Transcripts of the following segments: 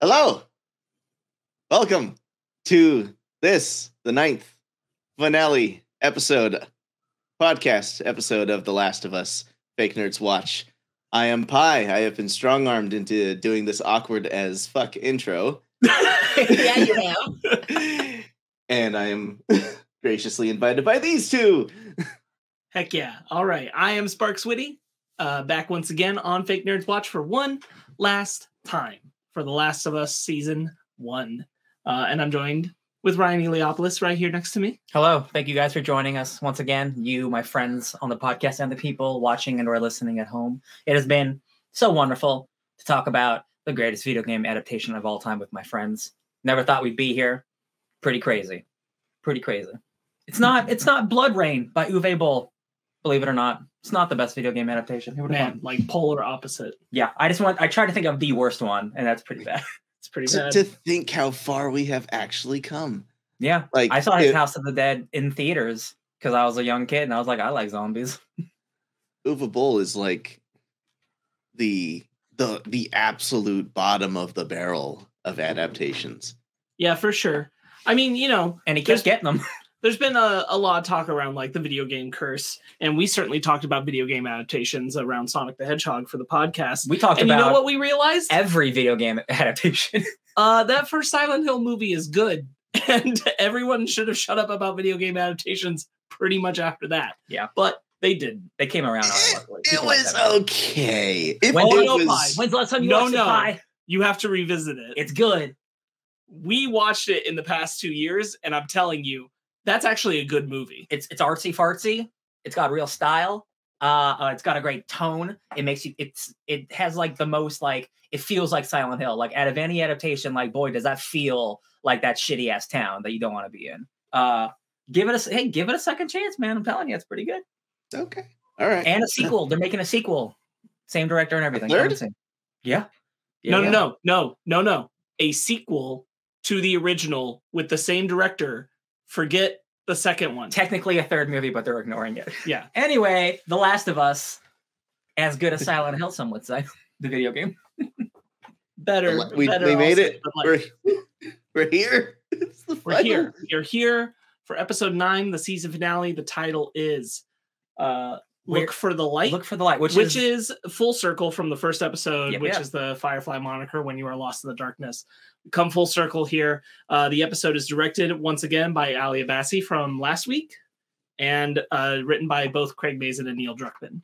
Hello. Welcome to this, the ninth finale episode, podcast episode of The Last of Us Fake Nerds Watch. I am Phai. I have been strong armed into doing this awkward as fuck intro. yeah, you have. and I am graciously invited by these two. Heck yeah. All right. I am Sparkz Witty, uh, back once again on Fake Nerds Watch for one last time for The Last of Us Season 1. Uh, and I'm joined with Ryan Eliopoulos right here next to me. Hello. Thank you guys for joining us once again. You, my friends on the podcast, and the people watching and or listening at home. It has been so wonderful to talk about the greatest video game adaptation of all time with my friends. Never thought we'd be here. Pretty crazy. Pretty crazy. It's not it's not BloodRayne by Uwe Boll. Believe it or not. It's not the best video game adaptation. Man, thought? like polar opposite. Yeah. I just want I try to think of the worst one, and that's pretty bad. It's pretty To, bad. to think how far we have actually come. yeah. Like I saw his it- House of the Dead in theaters because I was a young kid and I was like, I like zombies. Uwe Boll is like the the the absolute bottom of the barrel of adaptations. yeah, for sure. I mean, you know, And he There's- kept getting them. there's been a, a lot of talk around like the video game curse, and we certainly talked about video game adaptations around Sonic the Hedgehog for the podcast. We talked about it. you know what we realized? every video game adaptation. Uh, that first Silent Hill movie is good, and everyone should have shut up about video game adaptations pretty much after that. Yeah. but they didn't. they came around it. It was okay. If When it did- was, Phai. When's the last time you No, watched no. it? Phai? You have to revisit it. It's good. we watched it in the past two years, and I'm telling you, that's actually a good movie. It's it's artsy fartsy. It's got real style. Uh, uh, it's got a great tone. It makes you. It's it has like the most like it feels like Silent Hill. Like out of any adaptation, like boy, does that feel like that shitty ass town that you don't want to be in. Uh, give it a hey, give it a second chance, man. I'm telling you, it's pretty good. okay. All right. And a sequel. They're making a sequel. Same director and everything. third? Same- Yeah. Yeah, no, yeah. no, no, no, no, no. A sequel to the original with the same director. Forget the second one. Technically a third movie, but they're ignoring it. Yeah. Anyway, The Last of Us, as good as Silent Hill, some would say. The video game. Better. we, better we made also, it. like, We're, we're here. It's the We're here. You're here for episode nine, the season finale. The title is uh Look for the Light. Look for the light, which, which, is, is, full circle from the first episode, Yep, which yep. is the Firefly moniker when you are lost in the darkness. Come full circle here. Uh, the episode is directed once again by Ali Abbasi from last week and uh, written by both Craig Mazin and Neil Druckmann.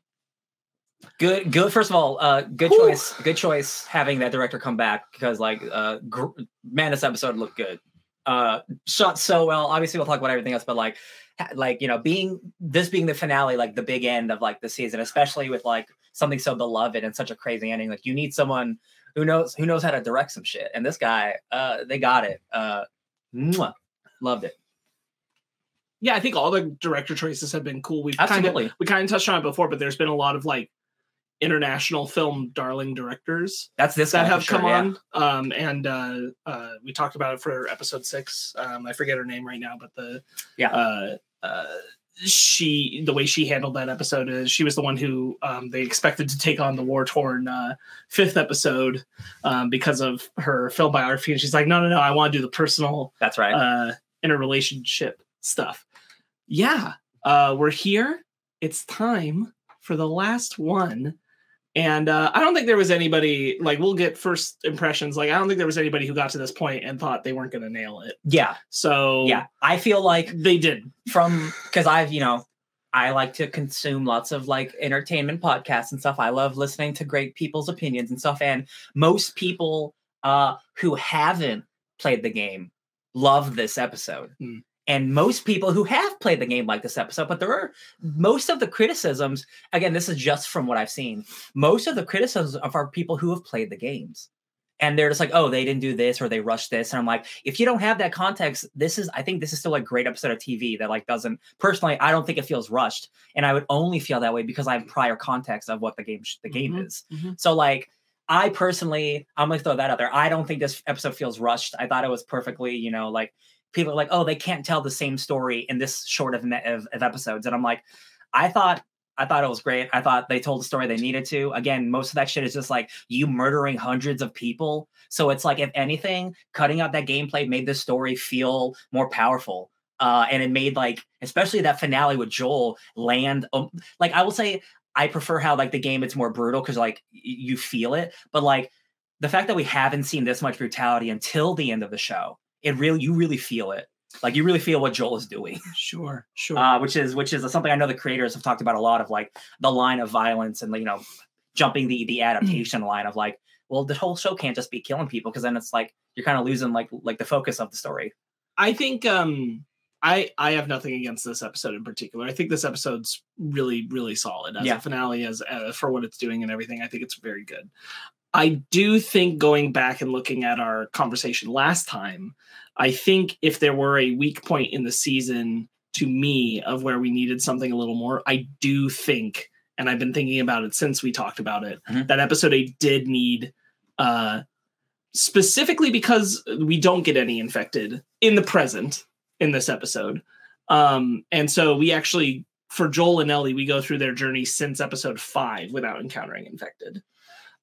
good. Good. First of all, uh, good Whew. choice. Good choice having that director come back because, like, uh, gr- man, this episode looked good. Uh, shot so well. Obviously, we'll talk about everything else, but like, like you know, being this being the finale, like the big end of like the season, especially with like something so beloved and such a crazy ending. Like, you need someone who knows who knows how to direct some shit. And this guy, uh, they got it. Uh, mwah. loved it. Yeah, I think all the director choices have been cool. We've kind of Absolutely. we kind of touched on it before, but there's been a lot of like international film darling directors That's this that have sure, come yeah. on. Um, and uh, uh, we talked about it for episode six. Um, I forget her name right now, but the Yeah. uh, uh, she the way she handled that episode is she was the one who um, they expected to take on the war torn uh, fifth episode um, because of her film biography, and she's like, no, no, no, I want to do the personal That's right. uh, interrelationship stuff. Yeah, uh, we're here. It's time for the last one. And uh, I don't think there was anybody like we'll get first impressions. Like I don't think there was anybody who got to this point and thought they weren't going to nail it. yeah. So Yeah. I feel like they did. from because I've you know I like to consume lots of like entertainment podcasts and stuff. I love listening to great people's opinions and stuff. And most people uh who haven't played the game love this episode. Hmm. And most people who have played the game like this episode, but there are most of the criticisms. Again, this is just from what I've seen. Most of the criticisms are people who have played the games, and they're just like, "Oh, they didn't do this or they rushed this." And I'm like, if you don't have that context, this is I think this is still a great episode of TV that like doesn't personally I don't think it feels rushed, and I would only feel that way because I have prior context of what the game sh- the game Mhm, is. mhm. So like I personally I'm gonna throw that out there. I don't think this episode feels rushed. I thought it was perfectly you know like people are like, oh, they can't tell the same story in this short of, of, of episodes. And I'm like, I thought I thought it was great. I thought they told the story they needed to. Again, most of that shit is just like you murdering hundreds of people. So it's like, if anything, cutting out that gameplay made the story feel more powerful. Uh, and it made like, especially that finale with Joel land. Um, like I will say, I prefer how like the game it's more brutal because like y- you feel it. But like the fact that we haven't seen this much brutality until the end of the show, it really you really feel it. Like you really feel what Joel is doing Sure, sure. uh, which is which is something I know the creators have talked about a lot of like the line of violence and you know jumping the the adaptation line of like well the whole show can't just be killing people because then it's like you're kind of losing like like the focus of the story. I think um I I have nothing against this episode in particular. I think this episode's really really solid as Yeah. a finale as uh, for what it's doing and everything. I think it's very good. I do think going back and looking at our conversation last time, I think if there were a weak point in the season to me of where we needed something a little more, I do think and I've been thinking about it since we talked about it. Mhm. That episode 8 did need uh specifically because we don't get any infected in the present in this episode. Um, and so we actually, for Joel and Ellie, we go through their journey since episode five without encountering infected.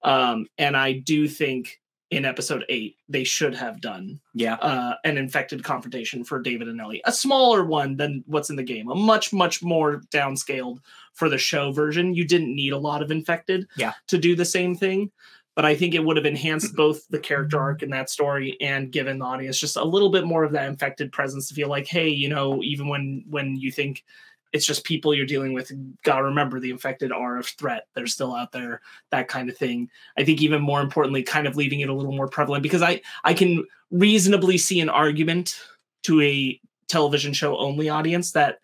Um, and I do think in episode eight, they should have done Yeah, uh, an infected confrontation for David and Ellie, a smaller one than what's in the game, a much, much more downscaled for the show version. You didn't need a lot of infected Yeah. to do the same thing, but I think it would have enhanced both the character arc in that story and given the audience just a little bit more of that infected presence to feel like, hey, you know, even when when you think it's just people you're dealing with, gotta remember the infected are a threat. They're still out there, that kind of thing. I think even more importantly, kind of leaving it a little more prevalent because I I can reasonably see an argument to a television show only audience that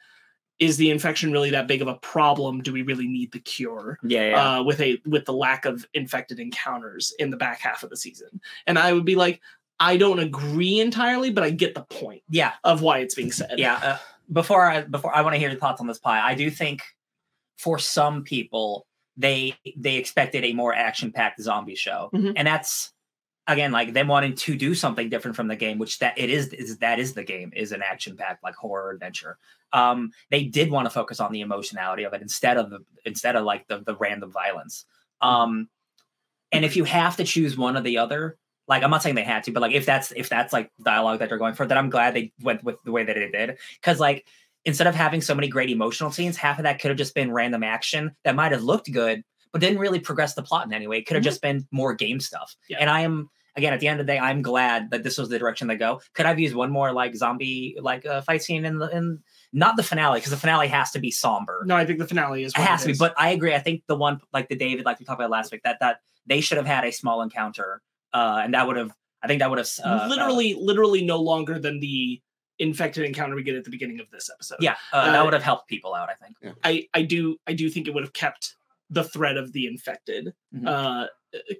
is the infection really that big of a problem? Do we really need the cure? yeah, yeah. Uh, with a with the lack of infected encounters in the back half of the season, and I would be like, I don't agree entirely, but I get the point yeah. of why it's being said. yeah uh, before i before i want to hear your thoughts on this Phai. I do think for some people they they expected a more action packed zombie show. Mhm. and that's again like them wanting to do something different from the game which that it is is that is the game is an action packed like horror adventure. Um they did want to focus on the emotionality of it instead of the instead of like the the random violence. Um and if you have to choose one or the other like i'm not saying they had to but like if that's if that's like dialogue that they're going for then i'm glad they went with the way that they did because like instead of having so many great emotional scenes half of that could have just been random action that might have looked good but didn't really progress the plot in any way it could have Mhm. just been more game stuff Yeah. and i am again at the end of the day i'm glad that this was the direction they go could i've used one more like zombie like uh, fight scene in the in not the finale because the finale has to be somber No, I think the finale is. it has to be is. but i agree i think the one like the david like we talked about last week that that they should have had a small encounter uh and that would have i think that would have uh, literally, literally no longer than the infected encounter we get at the beginning of this episode. yeah uh, Uh, that would have helped people out i think I I do I do think it would have kept the threat of the infected Mhm. uh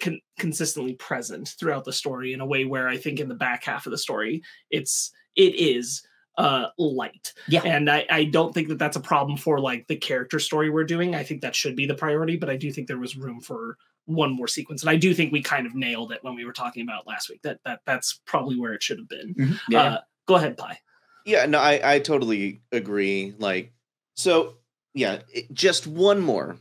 con- consistently present throughout the story in a way where I think in the back half of the story it's it is uh light Yeah. and I, I don't think that that's a problem for like the character story we're doing i think that should be the priority but i do think there was room for one more sequence and i do think we kind of nailed it when we were talking about last week that that that's probably where it should have been yeah uh, go ahead Phai Yeah, no, I, I totally agree. Like, so yeah, it, just one more.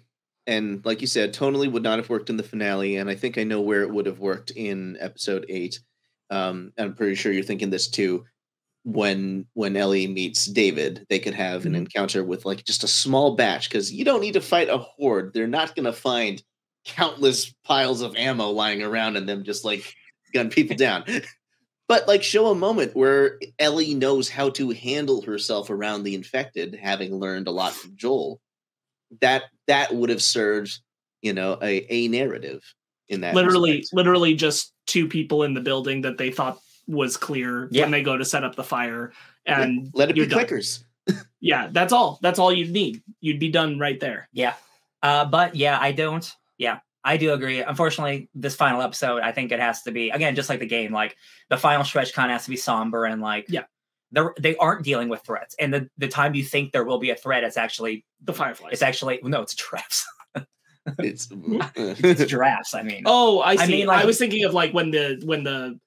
And like you said, tonally would not have worked in the finale. And I think I know where it would have worked in episode eight. Um, and I'm pretty sure you're thinking this too. When when Ellie meets David, they could have an Mhm. encounter with like just a small batch because you don't need to fight a horde. They're not gonna find countless piles of ammo lying around and them just like gun people down. But like show a moment where Ellie knows how to handle herself around the infected, having learned a lot from Joel. That that would have served, you know, a, a narrative in that. literally respect. literally just two people in the building that they thought was clear Yeah. when they go to set up the fire and let it be you're done. clickers. yeah that's all that's all you'd need you'd be done right there Yeah. Uh, but yeah, I don't. Yeah, I do agree. Unfortunately, this final episode, I think it has to be again, just like the game. Like the final stretch kind of has to be somber and like Yeah. they're they aren't dealing with threats. And the the time you think there will be a threat, it's actually the fireflies it's actually no, it's giraffes. It's it's giraffes. I mean, oh i see I I, mean, like- was thinking of like when the when the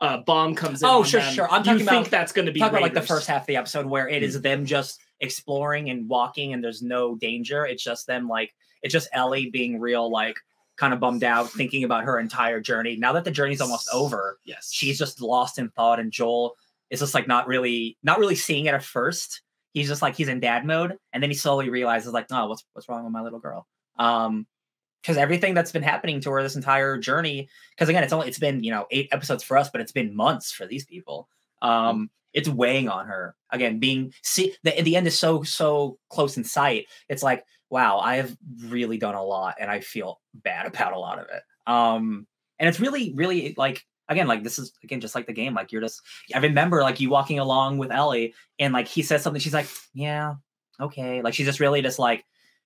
uh, bomb comes in. Oh, sure, them, sure. I'm you talking think about- that's going to be talk about like the first half of the episode where it Hmm. is them just exploring and walking and there's no danger. It's just them like it's just Ellie being real like kind of bummed out, thinking about her entire journey. Now that the journey's almost over, Yes, she's just lost in thought and Joel is just like not really not really seeing it at first. He's just like he's in dad mode and then he slowly realizes like, oh, what's what's wrong with my little girl? Um because everything that's been happening to her this entire journey, because again, it's only it's been you know eight episodes for us, but it's been months for these people. Um, it's weighing on her again. Being see the the end is so so close in sight. It's like wow, I have really done a lot, and I feel bad about a lot of it. Um, and it's really really like again like this is again just like the game. Like you're just I remember like you walking along with Ellie, and like he says something, she's like yeah okay, like she's just really just like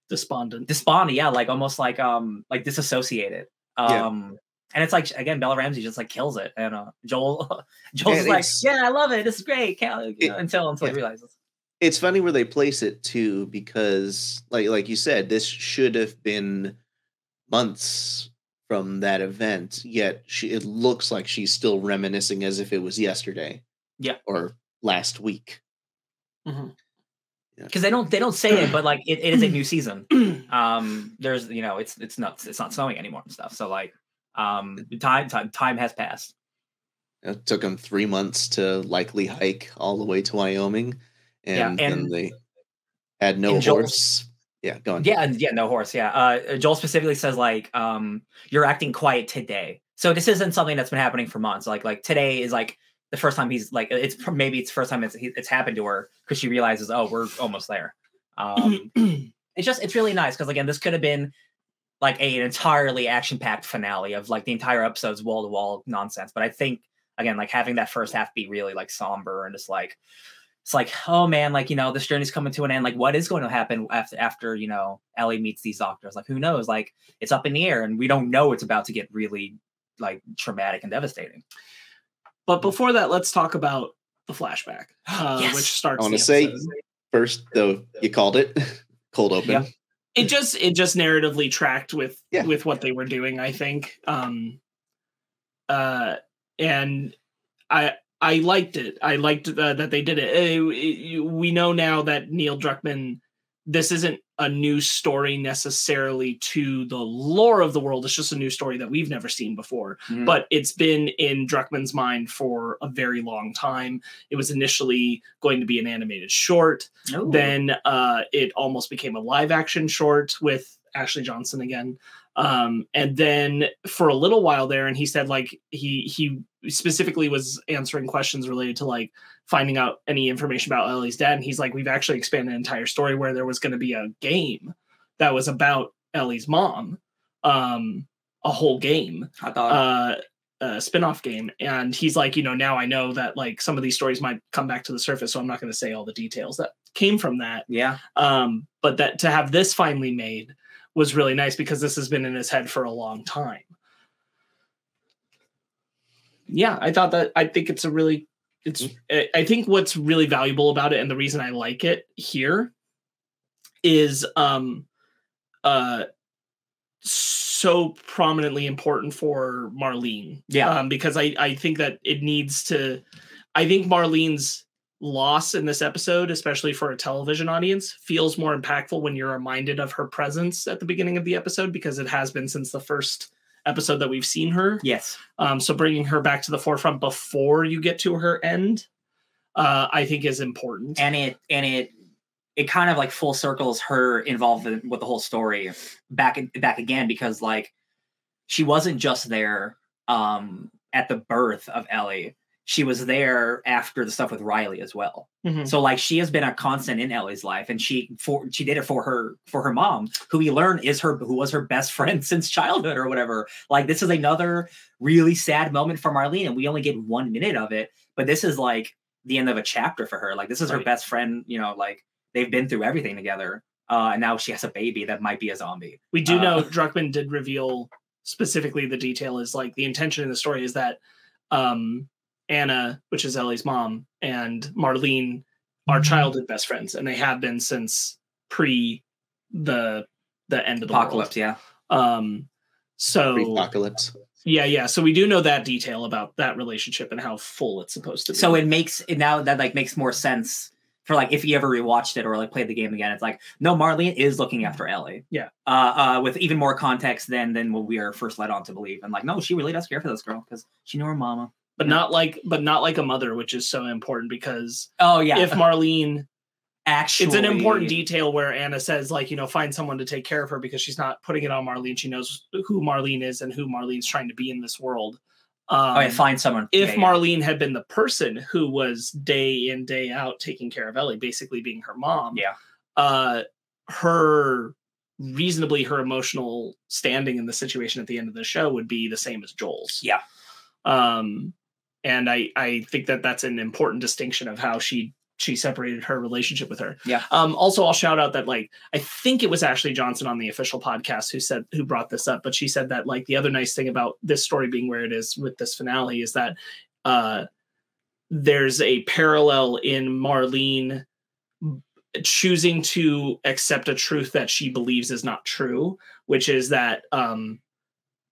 despondent. despondent yeah like almost like um like disassociated Yeah. um and it's like again bella ramsey just like kills it and uh joel joel's And like yeah i love it this is great you know, until until yeah. he realizes it's funny where they place it too because like like you said this should have been months from that event yet she it looks like she's still reminiscing as if it was yesterday Yeah. or last week. Because they don't they don't say it but like it, it is a new season. Um there's you know it's it's not it's not snowing anymore and stuff so like um time time time has passed. It took them three months to likely hike all the way to wyoming Yeah, and, then they had no and Joel's- horse yeah go on Yeah, and yeah, no horse. Yeah, uh, Joel specifically says like, um, "You're acting quiet today." So this isn't something that's been happening for months. Like, like today is like the first time he's like, it's maybe it's the first time it's it's happened to her because she realizes, oh, we're almost there. Um, it's just it's really nice because again, this could have been like a, an entirely action packed finale of like the entire episode's wall to wall nonsense. But I think again, like having that first half be really like somber and just like it's like, oh man, like you know, this journey's coming to an end. Like, what is going to happen after after you know Ellie meets these doctors? Like, who knows? Like, it's up in the air, and we don't know it's about to get really like traumatic and devastating. But before that, let's talk about the flashback, uh, Yes. which starts. I wanna say- first though you called it cold open Yep. it just it just narratively tracked with Yeah. with what they were doing. I think, um, uh, and I I liked it. I liked uh, that they did it. Uh, it- We know now that Neil Druckmann. This isn't a new story necessarily to the lore of the world. It's just a new story that we've never seen before. Mm. but it's been in Druckmann's mind for a very long time. It was initially going to be an animated short, Ooh. then uh, it almost became a live action short with Ashley Johnson again. Um, and then for a little while there, and he said like he he specifically was answering questions related to like finding out any information about Ellie's dad. And he's like, we've actually expanded an entire story where there was going to be a game that was about Ellie's mom, um, a whole game I thought uh, a spin-off game. And he's like you know now i know that like some of these stories might come back to the surface so i'm not going to say all the details that came from that. Yeah, um but that to have this finally made was really nice because this has been in his head for a long time yeah i thought that i think it's a really it's I- i think what's really valuable about it and the reason i like it here is um uh so prominently important for Marlene. Yeah. Um, because I, I think that it needs to I think Marlene's loss in this episode, especially for a television audience, feels more impactful when you're reminded of her presence at the beginning of the episode because it has been since the first episode that we've seen her. yes, Um, so bringing her back to the forefront before you get to her end, uh, I think is important. and it and it it kind of like full circles her involvement with the whole story back back again because like she wasn't just there um at the birth of Ellie. She was there after the stuff with Riley as well. Mhm. So like she has been a constant in Ellie's life, and she for she did it for her for her mom, who we learn is her who was her best friend since childhood or whatever. Like this is another really sad moment for Marlene, and we only get one minute of it, but this is like the end of a chapter for her. Like this is her best friend. You know, like they've been through everything together, uh, and now she has a baby that might be a zombie. We do Uh, know Druckmann did reveal specifically the detail is like the intention in the story is that um Anna, which is Ellie's mom, and Marlene are childhood best friends, and they have been since pre the the end of the Apocalypse, yeah. Um, so apocalypse Yeah, yeah. So we do know that detail about that relationship and how full it's supposed to be. So it makes it now that like makes more sense for like if you ever rewatched it or like played the game again. It's like no, Marlene is looking after Ellie. Yeah. Uh, uh, with even more context than than what we are first led on to believe. And like, no, she really does care for this girl because she knew her mama. But not like but not like a mother, which is so important because Oh yeah. if Marlene actually, it's an important detail where Anna says, like, you know, find someone to take care of her because she's not putting it on Marlene. She knows who Marlene is and who Marlene's trying to be in this world. Um, Oh yeah, find someone. if Yeah, yeah. Marlene had been the person who was day in, day out taking care of Ellie, basically being her mom, Yeah. uh, her reasonably her emotional standing in the situation at the end of the show would be the same as Joel's. Yeah. Um, and I I think that that's an important distinction of how she she separated her relationship with her. Yeah. Um, also, I'll shout out that like I think it was Ashley Johnson on the official podcast who said who brought this up, but she said that like the other nice thing about this story being where it is with this finale is that uh, there's a parallel in Marlene choosing to accept a truth that she believes is not true, which is that um,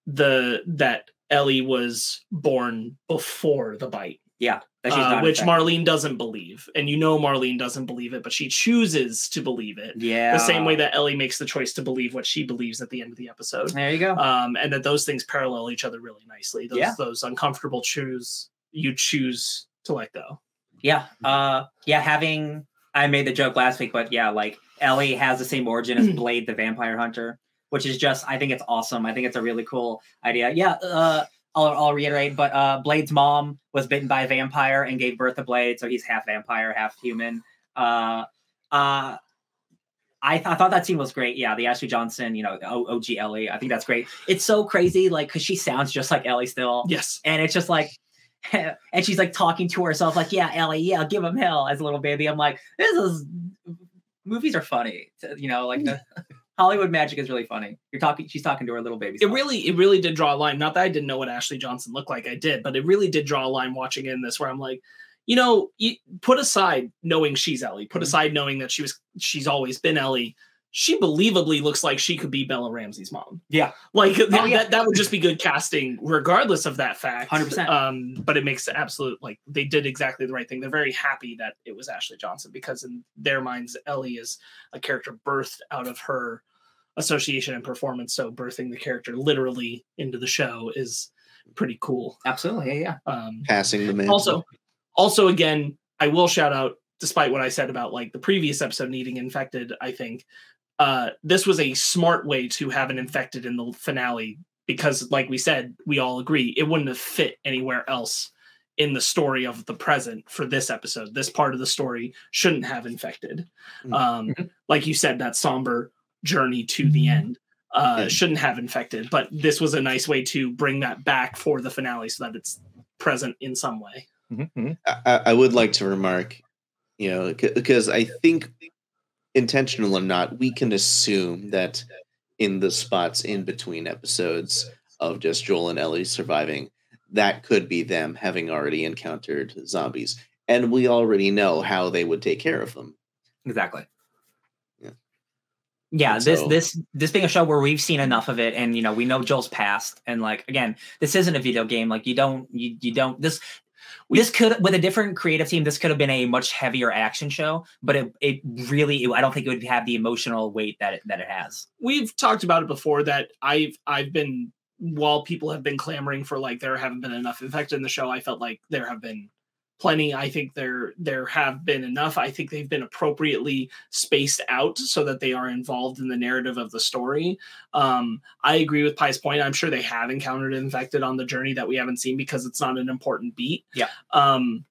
the that Ellie was born before the bite yeah, uh, which. Marlene doesn't believe. And you know Marlene doesn't believe it, but she chooses to believe it. Yeah. The same way that Ellie makes the choice to believe what she believes at the end of the episode. There you go. Um, and that those things parallel each other really nicely. Those Yeah. those uncomfortable choose you choose to let go. Yeah. Uh yeah, having I made the joke last week, but yeah, like Ellie has the same origin as Blade the Vampire Hunter, which is just I think it's awesome. I think it's a really cool idea. Yeah, uh I'll, I'll reiterate, but uh Blade's mom was bitten by a vampire and gave birth to Blade, so he's half vampire, half human. Uh uh I, th- I thought that scene was great. Yeah, the Ashley Johnson, you know, o- OG Ellie. I think that's great. It's so crazy, like, because she sounds just like Ellie still Yes. and it's just like and she's like talking to herself like yeah ellie yeah give him hell as a little baby i'm like this is movies are funny you know like the hollywood magic is really funny you're talking she's talking to her little baby It self. really it really did draw a line. Not that I didn't know what Ashley Johnson looked like, I did, but it really did draw a line watching in this where I'm like, you know, you put aside knowing she's Ellie, put Mhm. aside knowing that she was she's always been Ellie. She believably looks like she could be Bella Ramsey's mom. Yeah. Like Oh, yeah. that, that would just be good casting, regardless of that fact. 100%. Um, but it makes absolute like they did exactly the right thing. They're very happy that it was Ashley Johnson because in their minds, Ellie is a character birthed out of her association and performance. So birthing the character literally into the show is pretty cool. absolutely yeah yeah Mm-hmm. Um, Passing the mantle. also, also again, I will shout out, despite what I said about like the previous episode needing infected. I think uh, this was a smart way to have an infected in the finale because, like we said, we all agree it wouldn't have fit anywhere else in the story of the present for this episode. This part of the story shouldn't have infected. Mhm. Um, like you said, that somber journey to the mm-hmm. end uh, Yeah. shouldn't have infected, but this was a nice way to bring that back for the finale so that it's present in some way. Mm-hmm. Mm-hmm. I, I- I would like to remark, you know, because I think intentional or not, we can assume that in the spots in between episodes of just Joel and Ellie surviving, that could be them having already encountered zombies. And we already know how they would take care of them. exactly Yeah. Yeah And this so- this this being a show where we've seen enough of it and you know we know joel's past and like again this isn't a video game like you don't you, you don't this this could with a different creative team this could have been a much heavier action show but it, it really i don't think it would have the emotional weight that it that it has. We've talked about it before that I've I've been while people have been clamoring for like there haven't been enough infected in the show, I felt like there have been plenty. I think there there have been enough. I think they've been appropriately spaced out so that they are involved in the narrative of the story. Um, I agree with Phai's point. I'm sure they have encountered infected on the journey that we haven't seen because it's not an important beat. Yeah. Um,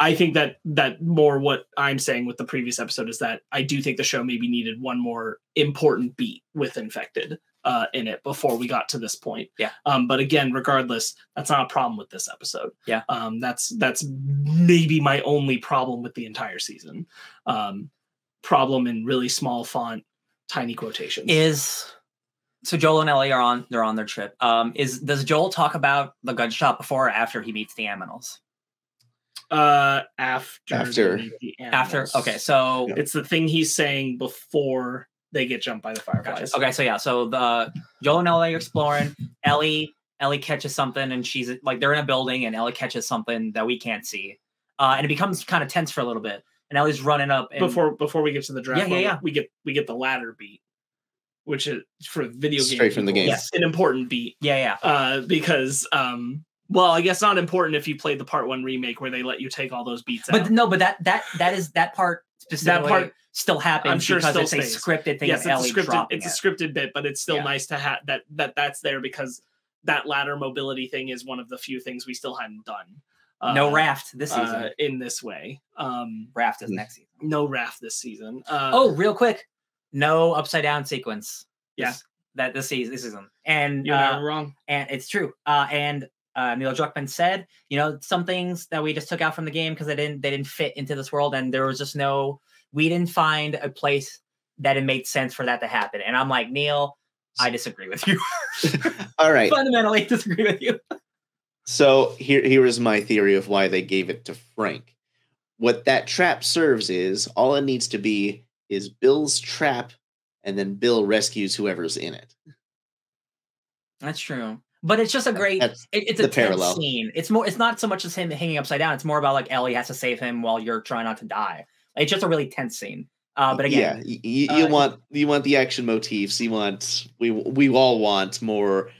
I think that that more what I'm saying with the previous episode is that I do think the show maybe needed one more important beat with infected uh, in it before we got to this point. Yeah. Um, but again, regardless, that's not a problem with this episode. Yeah. Um, that's that's maybe my only problem with the entire season. Um, problem in really small font, tiny quotations. is so joel and ellie are on they're on their trip um is does joel talk about the gunshot before or after he meets the aminals uh, after After. they meet the after okay so Yeah. It's the thing he's saying before they get jumped by the fireflies. Gotcha. Okay, so yeah, so the Joel and Ellie are exploring. Ellie Ellie catches something and she's like they're in a building and Ellie catches something that we can't see. Uh, and it becomes kind of tense for a little bit. And Ellie's running up and before before we get to the draft, Yeah, yeah, moment, yeah. we get we get the ladder beat, which is for video game Straight from the game. Yes. an important beat. yeah, yeah. Uh, because um, well, I guess not important if you played the part one remake where they let you take all those beats But out. no, but that that that is that part specifically that part- still happens I'm sure because still it's stays. a scripted thing yes, of it's Ellie a scripted dropping it's it. a scripted bit, but it's still Yeah. nice to have that that that's there because that ladder mobility thing is one of the few things we still hadn't done. no uh, raft this season. uh, in this way. Um, raft is Mm. next season. no raft this season. Uh, oh, real quick, no upside down sequence. Yeah. that this season, this season, and you're uh, wrong. and it's true. Uh, and uh, Neil Druckmann said, you know, some things that we just took out from the game because they didn't they didn't fit into this world, and there was just no, we didn't find a place that it made sense for that to happen. And I'm like, Neil, I disagree with you. All right. Fundamentally disagree with you. So here, here is my theory of why they gave it to Frank. What that trap serves is all it needs to be is Bill's trap, and then Bill rescues whoever's in it. That's true. But it's just a great. It, it's a parallel. scene. It's more. It's not so much as him hanging upside down. It's more about like Ellie has to save him while you're trying not to die. It's just a really tense scene. Uh, but again, yeah, you, you uh, want you want the action motifs. You want we we all want more.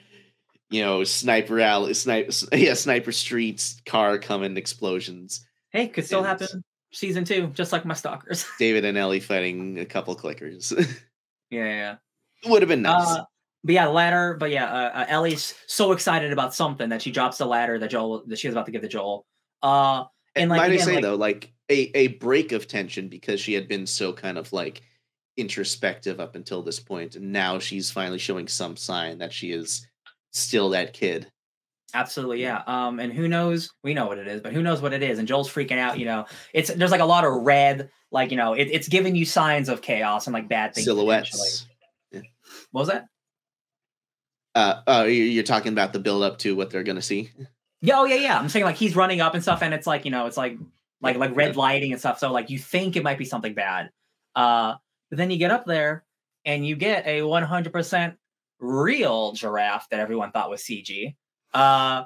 You know, sniper alley, sniper, yeah, sniper streets, car coming, explosions. hey, could still and- happen. Season two, just like my stalkers. David and Ellie fighting a couple clickers. yeah, yeah. Would have been nice. Uh, but yeah, ladder. But yeah, uh, uh, Ellie's so excited about something that she drops the ladder that Joel that she was about to give to Joel. Uh, and, like, might again, I say like- though, like a a break of tension because she had been so kind of like introspective up until this point, and now she's finally showing some sign that she is still that kid. absolutely, yeah. Um, and who knows? We know what it is, but who knows what it is? And Joel's freaking out. You know, it's there's like a lot of red. Like you know, it, it's giving you signs of chaos and like bad things. Silhouettes. What was that? Uh, you- you're talking about the build up to what they're gonna see. Yeah, oh yeah, yeah. I'm saying like he's running up and stuff, and it's like you know, it's like like like red lighting and stuff. So like you think it might be something bad, uh, but then you get up there and you get a 100% real giraffe that everyone thought was CG. Uh,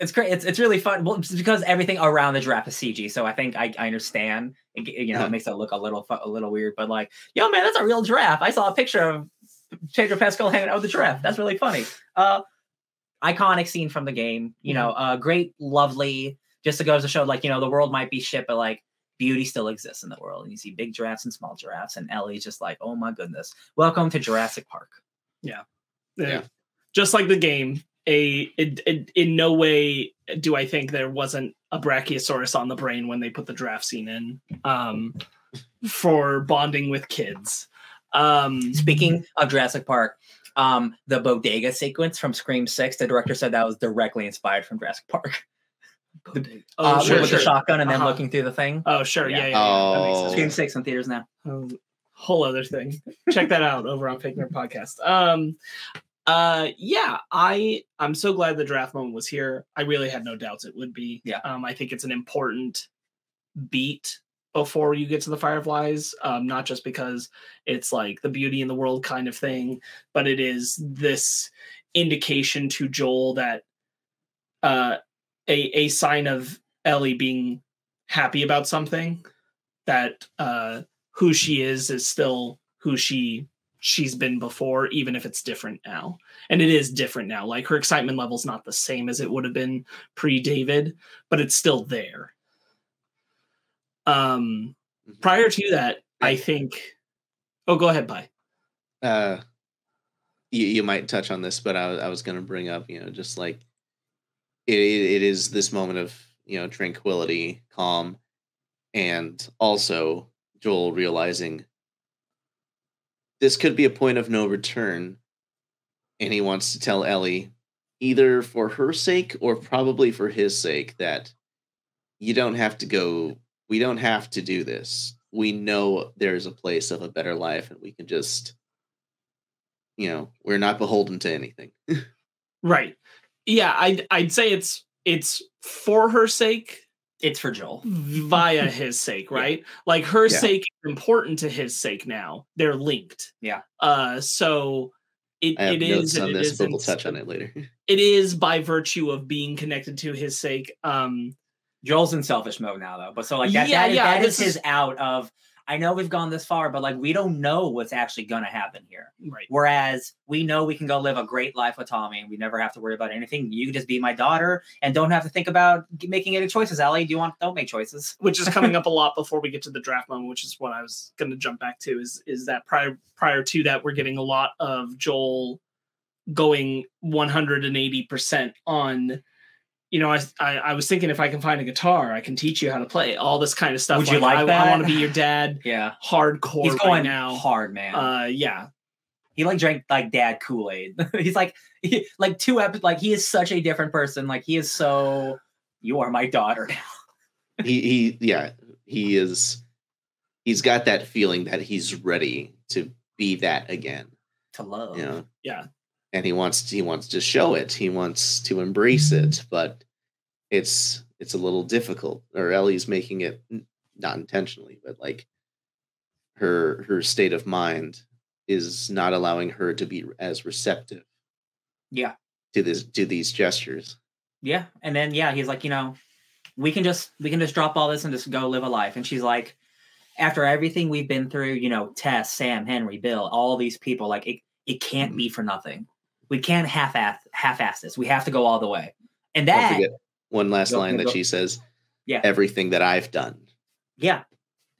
it's great. It's it's really fun. Well, it's because everything around the giraffe is CG, so I think I, I understand. It, you know, it makes it look a little a little weird, but like, yo, man, that's a real giraffe. I saw a picture of Pedro Pascal hanging out with the giraffe. That's really funny. Uh, iconic scene from the game. You know, uh, great, lovely. Just to goes to show, like you know, the world might be shit, but like beauty still exists in the world. And you see big giraffes and small giraffes, and Ellie's just like, oh my goodness, welcome to Jurassic Park. Yeah. Yeah. Just like the game, a it, it, in no way do I think there wasn't a Brachiosaurus on the brain when they put the draft scene in um, for bonding with kids. Um, Speaking of Jurassic Park, um, the bodega sequence from Scream Six, the director said that was directly inspired from Jurassic Park. oh, Uh, sure, with sure. the shotgun and then Uh-huh. looking through the thing. Oh, sure. Yeah, Yeah. yeah. Oh. Scream Six in theaters now. um, whole other thing. Check that out over on Fake Nerd Podcast. Um, uh, yeah, I I'm so glad the draft moment was here. I really had no doubts it would be. Yeah. Um, I think it's an important beat before you get to the Fireflies. Um, not just because it's like the beauty in the world kind of thing, but it is this indication to Joel that uh a a sign of Ellie being happy about something that uh who she is is still who she she's been before even if it's different now and it is different now like her excitement level's not the same as it would have been pre david but it's still there um prior to that i think oh go ahead bye. Uh you, you might touch on this but i, was- I was going to bring up you know just like it, it, it is this moment of you know tranquility calm and also joel realizing this could be a point of no return and he wants to tell ellie either for her sake or probably for his sake that you don't have to go we don't have to do this we know there's a place of a better life and we can just you know we're not beholden to anything right yeah i'd i'd say it's it's for her sake It's for Joel. via his sake, right? Like her Yeah. sake is important to his sake now. They're linked. Yeah. Uh so it, I have it notes is and on it this, but we'll touch on it later. It is by virtue of being connected to his sake. Um, Joel's in selfish mode now, though. But so like that, Yeah, that is- yeah, that is his is- out of. I know we've gone this far, but like we don't know what's actually gonna happen here. right. Whereas we know we can go live a great life with Tommy, and we never have to worry about anything. You can just be my daughter, and don't have to think about making any choices. Ellie, do you want? Don't make choices. which is coming up a lot before we get to the draft moment, which is what I was going to jump back to. Is is that prior prior to that, we're getting a lot of Joel going 180 percent on. You know, I, I I was thinking if I can find a guitar, I can teach you how to play all this kind of stuff. Would you like I, that? I want to be your dad. Yeah, Hardcore he's right going now. hard, man. Uh, yeah, he like drank like dad Kool Aid. he's like he, like two episodes. Like he is such a different person. Like he is so. You are my daughter. Now. he he yeah he is he's got that feeling that he's ready to be that again to love. you know Yeah. And he wants he wants to show it he wants to embrace it mm-hmm. but it's it's a little difficult or ellie's making it not intentionally but like her her state of mind is not allowing her to be as receptive Yeah. to this to these gestures Yeah. And then yeah, he's like, you know, we can just we can just drop all this and just go live a life. And she's like, after everything we've been through, you know, Tess, Sam, Henry, Bill, all these people, like it it can't mm-hmm. be for nothing. We can't half ass half ass this. We have to go all the way. And don't that forget one last Go- line go- that she says Yeah. everything that i've done yeah.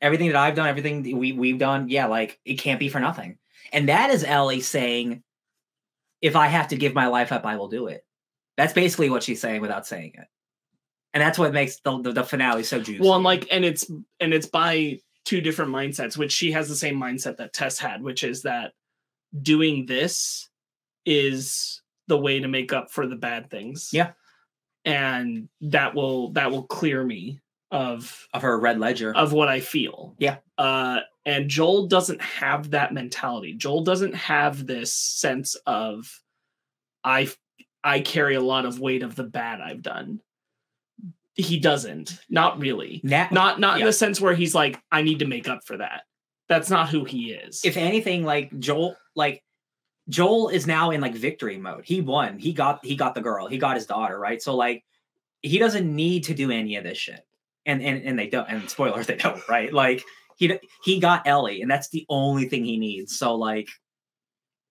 Everything that I've done, everything we we've done, yeah, like it can't be for nothing. And that is Ellie saying, if I have to give my life up, I will do it. That's basically what she's saying without saying it. And that's what makes the, the, the finale so juicy. well, and like, and it's and it's by two different mindsets, which she has the same mindset that Tess had, which is that doing this is the way to make up for the bad things. Yeah. and that will that will clear me of of her red ledger. of what I feel. Yeah. Uh, and Joel doesn't have that mentality. Joel doesn't have this sense of I I carry a lot of weight of the bad I've done. He doesn't. Not really. Not not in the sense where he's like I need to make up for that. That's not who he is. if anything, like Joel, like Joel is now in like victory mode. He won. He got he got the girl. He got his daughter. Right. So like he doesn't need to do any of this shit. And and and they don't. And spoiler, they don't. Right. Like he he got Ellie, and that's the only thing he needs. So like.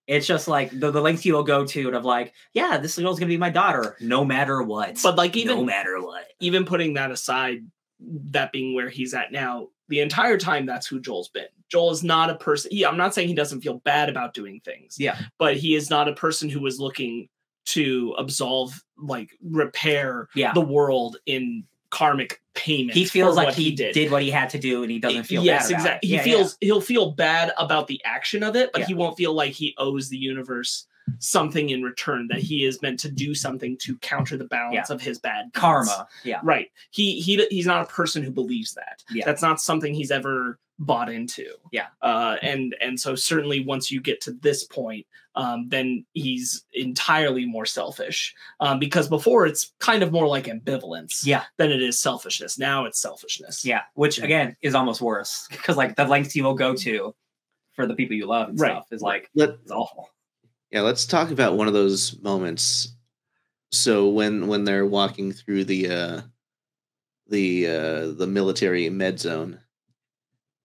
It's just like the, the lengths he will go to of like, yeah, this girl's gonna be my daughter, no matter what. but like even no matter what. even putting that aside, that being where he's at now, the entire time that's who Joel's been. Joel is not a person. He, I'm not saying he doesn't feel bad about doing things. Yeah. But he is not a person who is looking to absolve, like repair Yeah. the world in karmic payment. He feels like he did. did. what he had to do and he doesn't feel yes, bad about exactly. He Yeah, yeah. feels he'll feel bad about the action of it, but Yeah. he won't feel like he owes the universe something in return. That he is meant to do something to counter the balance of his bad deeds. karma. Yeah. Right. He he he's not a person who believes that. Yeah. That's not something he's ever bought into. Yeah. Uh and and so certainly once you get to this point, um, then he's entirely more selfish. Um, because before it's kind of more like ambivalence Yeah. than it is selfishness. Now it's selfishness. Yeah, which again is almost worse because like the lengths you will go to for the people you love and Right. stuff is like Let it's awful. yeah, let's talk about one of those moments. So when when they're walking through the uh the uh the military med zone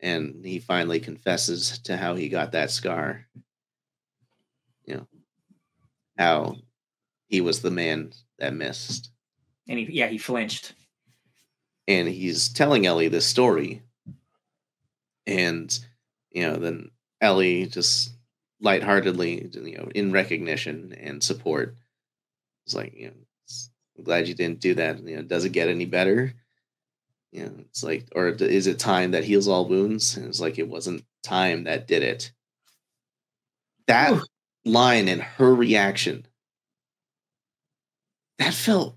and he finally confesses to how he got that scar. You know, how he was the man that missed. And he yeah he flinched. and he's telling Ellie this story. And, you know, then Ellie just lightheartedly, you know, in recognition and support, is like, you know, I'm glad you didn't do that. You know, does it get any better? You know, it's like, or is it time that heals all wounds? And it's like, it wasn't time that did it. That Oof. line and her reaction, that felt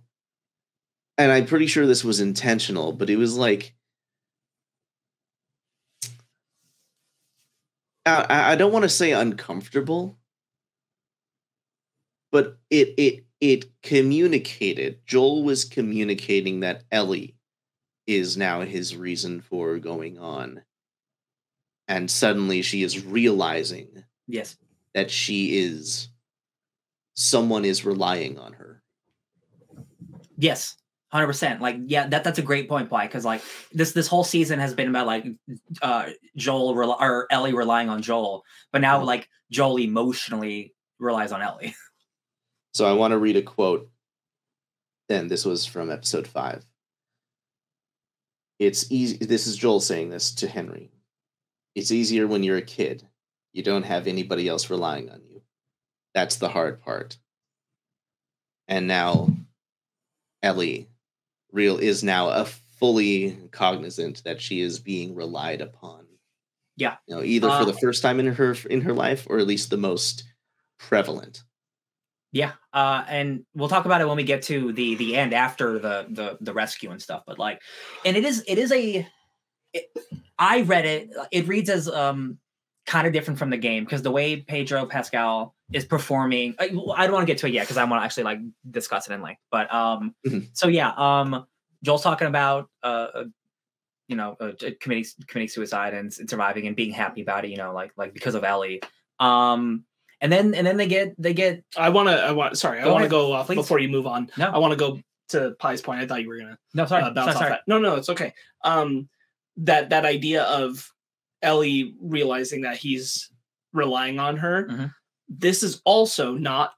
and I'm pretty sure this was intentional, but it was like I I don't want to say uncomfortable, but it it it communicated. Joel was communicating that Ellie is now his reason for going on, and suddenly she is realizing Yes. that she is someone is relying on her. Yes, hundred percent. Like, yeah, that that's a great point, why because like this this whole season has been about like uh Joel rel- or Ellie relying on Joel, but now Mhm. like Joel emotionally relies on Ellie. So I want to read a quote. And this was from episode five. It's easy. This is Joel saying this to Henry. It's easier when you're a kid. You don't have anybody else relying on you. That's the hard part. And now Ellie real is now a fully cognizant that she is being relied upon. Yeah. You know, either Uh, for the first time in her in her life or at least the most prevalent. Yeah, uh, and we'll talk about it when we get to the the end after the the the rescue and stuff. But like, and it is it is a. It, I read it. It reads as um kind of different from the game because the way Pedro Pascal is performing. I, I don't want to get to it yet because I want to actually like discuss it in length. But um, Mhm. so yeah, um, Joel's talking about uh. uh, You know, uh, committing committing suicide and, and surviving and being happy about it. You know, like like because of Ellie. Um, and then and then they get they get I want to. I want. Sorry, I want to go off please. before you move on. No. I want to go to Phai's point. I thought you were gonna no sorry uh, bounce sorry, off sorry. that. No, no, it's okay. Um, that that idea of Ellie realizing that he's relying on her. Mhm. This is also not